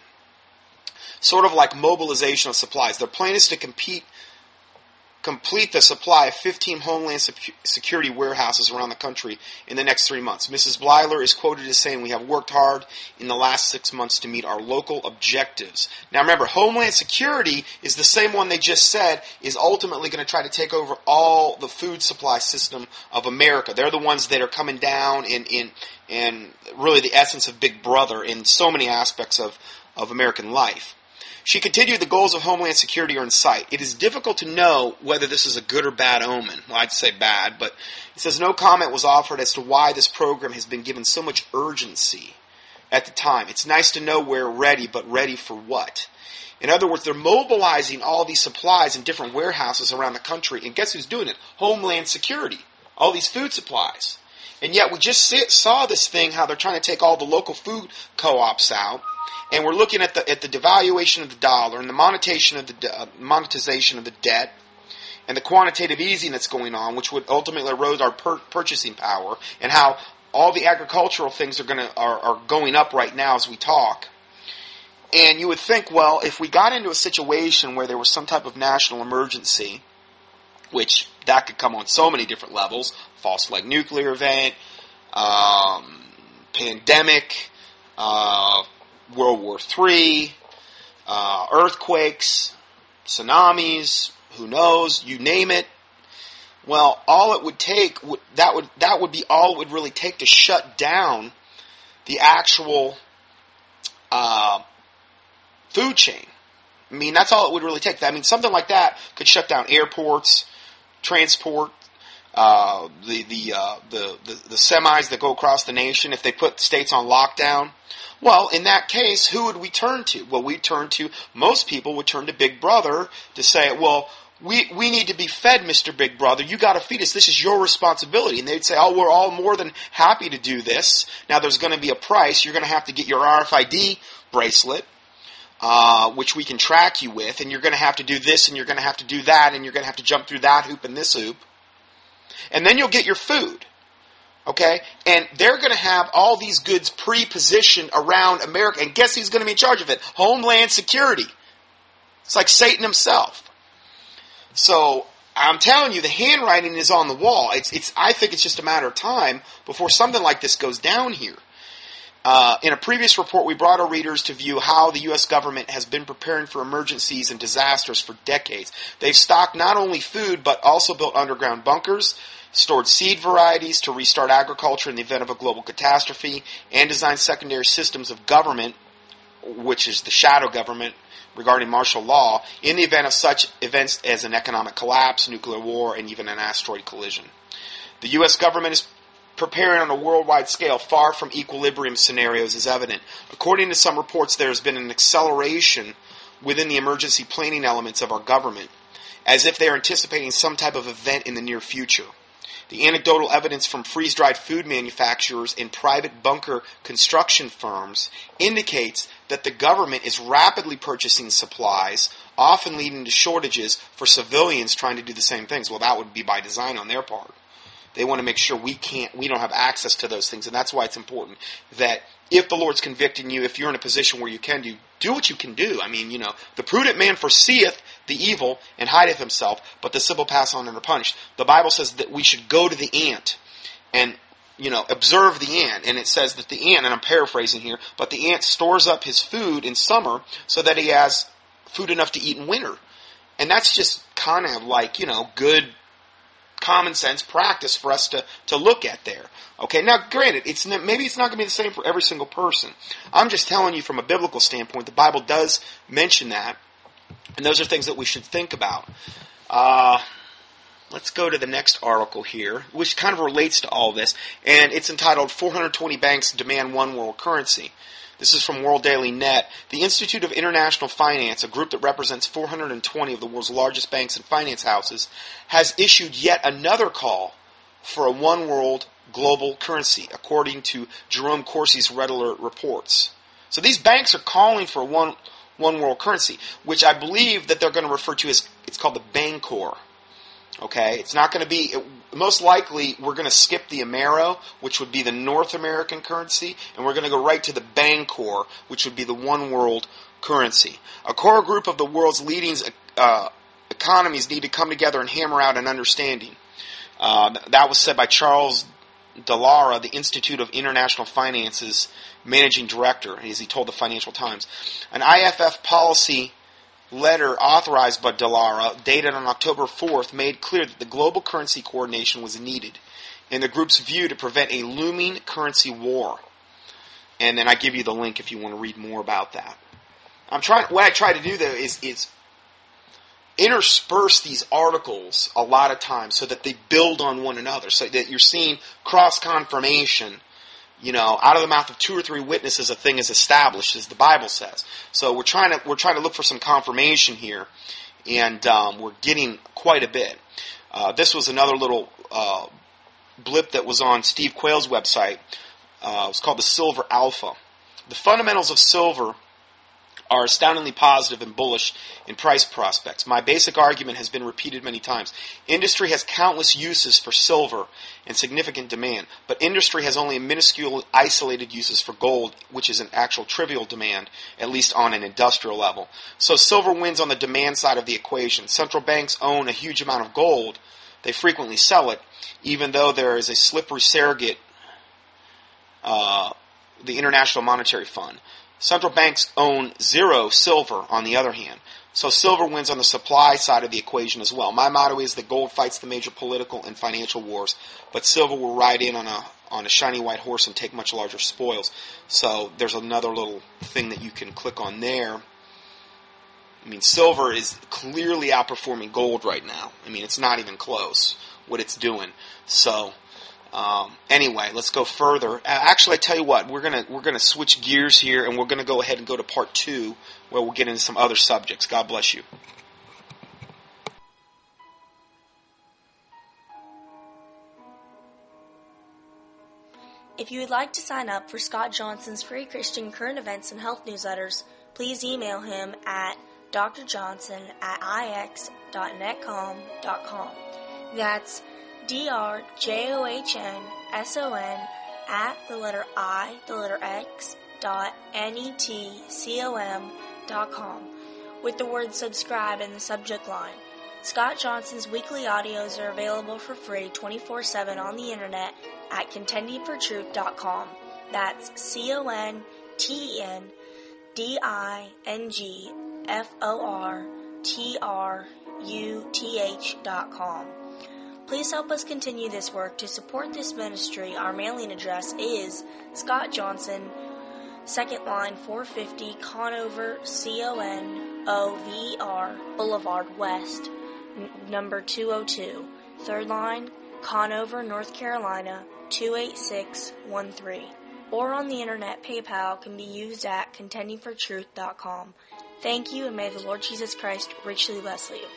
Sort of like mobilization of supplies. Their plan is to compete complete the supply of 15 Homeland Security warehouses around the country in the next three months. Mrs. Bleiler is quoted as saying, We have worked hard in the last six months to meet our local objectives. Now remember, Homeland Security is the same one they just said is ultimately going to try to take over all the food supply system of America. They're the ones that are coming down in, in, in really the essence of Big Brother in so many aspects of, of American life. She continued, the goals of Homeland Security are in sight. It is difficult to know whether this is a good or bad omen. Well, I'd say bad, but it says no comment was offered as to why this program has been given so much urgency at the time. It's nice to know we're ready, but ready for what? In other words, they're mobilizing all these supplies in different warehouses around the country, and guess who's doing it? Homeland Security. All these food supplies. And yet we just saw this thing, how they're trying to take all the local food co-ops out and we're looking at the at the devaluation of the dollar and the monetization of the uh, monetization of the debt and the quantitative easing that's going on, which would ultimately erode our per- purchasing power, and how all the agricultural things are going to are, are going up right now as we talk. And you would think, well, if we got into a situation where there was some type of national emergency, which that could come on so many different levels, false flag nuclear event, um, pandemic, uh, World War III, uh, earthquakes, tsunamis, who knows, you name it. Well, all it would take that would that would be all it would really take to shut down the actual uh, food chain. I mean, that's all it would really take. I mean, something like that could shut down airports, transport, uh, the the, uh, the the the semis that go across the nation. If they put states on lockdown, well, in that case, who would we turn to? Well, we turn to, most people would turn to Big Brother to say, well, we, we need to be fed, Mr. Big Brother. You gotta feed us. This is your responsibility. And they'd say, oh, we're all more than happy to do this. Now there's gonna be a price. You're gonna have to get your RFID bracelet. Uh, which we can track you with, and you're going to have to do this, and you're going to have to do that, and you're going to have to jump through that hoop and this hoop, and then you'll get your food. Okay? And they're going to have all these goods pre-positioned around America. And guess who's going to be in charge of it? Homeland Security. It's like Satan himself. So I'm telling you, the handwriting is on the wall. It's, it's, I think it's just a matter of time before something like this goes down here. Uh, in a previous report, we brought our readers to view how the U.S. government has been preparing for emergencies and disasters for decades. They've stocked not only food, but also built underground bunkers, stored seed varieties to restart agriculture in the event of a global catastrophe, and designed secondary systems of government, which is the shadow government regarding martial law, in the event of such events as an economic collapse, nuclear war, and even an asteroid collision. The U.S. government is preparing on a worldwide scale far from equilibrium scenarios is evident. According to some reports, there has been an acceleration within the emergency planning elements of our government, as if they are anticipating some type of event in the near future. The anecdotal evidence from freeze dried food manufacturers and private bunker construction firms indicates that the government is rapidly purchasing supplies, often leading to shortages for civilians trying to do the same things. Well, that would be by design on their part. They want to make sure we can't, we don't have access to those things, and that's why it's important that if the Lord's convicting you, if you're in a position where you can do, do what you can do. I mean, you know, the prudent man foreseeth the evil and hideth himself, but the simple pass on and are punished. The Bible says that we should go to the ant and you know, observe the ant. And it says that the ant, and I'm paraphrasing here, but the ant stores up his food in summer so that he has food enough to eat in winter. And that's just kind of like, you know, good common sense practice for us to, to look at there. Okay, now granted, it's maybe it's not going to be the same for every single person. I'm just telling you from a biblical standpoint, the Bible does mention that, and those are things that we should think about. Uh, let's go to the next article here, which kind of relates to all this, and it's entitled 420 Banks Demand One World Currency. This is from World Daily Net. The Institute of International Finance, a group that represents 420 of the world's largest banks and finance houses, has issued yet another call for a one world global currency, according to Jerome Corsi's Red Alert reports. So these banks are calling for one, one world currency, which I believe that they're going to refer to as, it's called the Bancor. Okay, it's not going to be. It, most likely, we're going to skip the Amero, which would be the North American currency, and we're going to go right to the Bancor, which would be the one world currency. A core group of the world's leading uh, economies need to come together and hammer out an understanding. Uh, that was said by Charles Dallara, the Institute of International Finance's managing director, as he told the Financial Times. An IIF policy letter authorized by Dallara, dated on October 4th, made clear that the global currency coordination was needed in the group's view to prevent a looming currency war. And then I give you the link if you want to read more about that. I'm trying. What I try to do though is is intersperse these articles a lot of times so that they build on one another, so that you're seeing cross confirmation you know, out of the mouth of two or three witnesses, a thing is established, as the Bible says. So we're trying to we're trying to look for some confirmation here, and um, we're getting quite a bit. Uh, this was another little uh, blip that was on Steve Quayle's website. Uh, it was called the Silver Alpha. The fundamentals of silver are astoundingly positive and bullish in price prospects. My basic argument has been repeated many times. Industry has countless uses for silver and significant demand, but industry has only a minuscule isolated uses for gold, which is an actual trivial demand, at least on an industrial level. So silver wins on the demand side of the equation. Central banks own a huge amount of gold. They frequently sell it, even though there is a slippery surrogate, uh, the International Monetary Fund. Central banks own zero silver, on the other hand. So silver wins on the supply side of the equation as well. My motto is that gold fights the major political and financial wars, but silver will ride in on a on a shiny white horse and take much larger spoils. So there's another little thing that you can click on there. I mean, silver is clearly outperforming gold right now. I mean, it's not even close what it's doing. So um, anyway, let's go further. Actually, I tell you what, we're gonna we're gonna switch gears here, and we're gonna go ahead and go to part two, where we'll get into some other subjects. God bless you. If you would like to sign up for Scott Johnson's free Christian current events and health newsletters, please email him at drjohnson at ix.netcom.com. That's D R J O H N S O N at the letter I, the letter X, dot N E T C O M dot com with the word subscribe in the subject line. Scott Johnson's weekly audios are available for free 24 7 on the internet at contendingfortruth.com. That's C O N T E N D I N G F O R T R U T H dot com. Please help us continue this work. To support this ministry, our mailing address is Scott Johnson, second line 450 Conover, C O N O V R Boulevard West, n- number 202. Third line, Conover, North Carolina 28613. Or on the internet, PayPal can be used at contendingfortruth.com. Thank you, and may the Lord Jesus Christ richly bless you.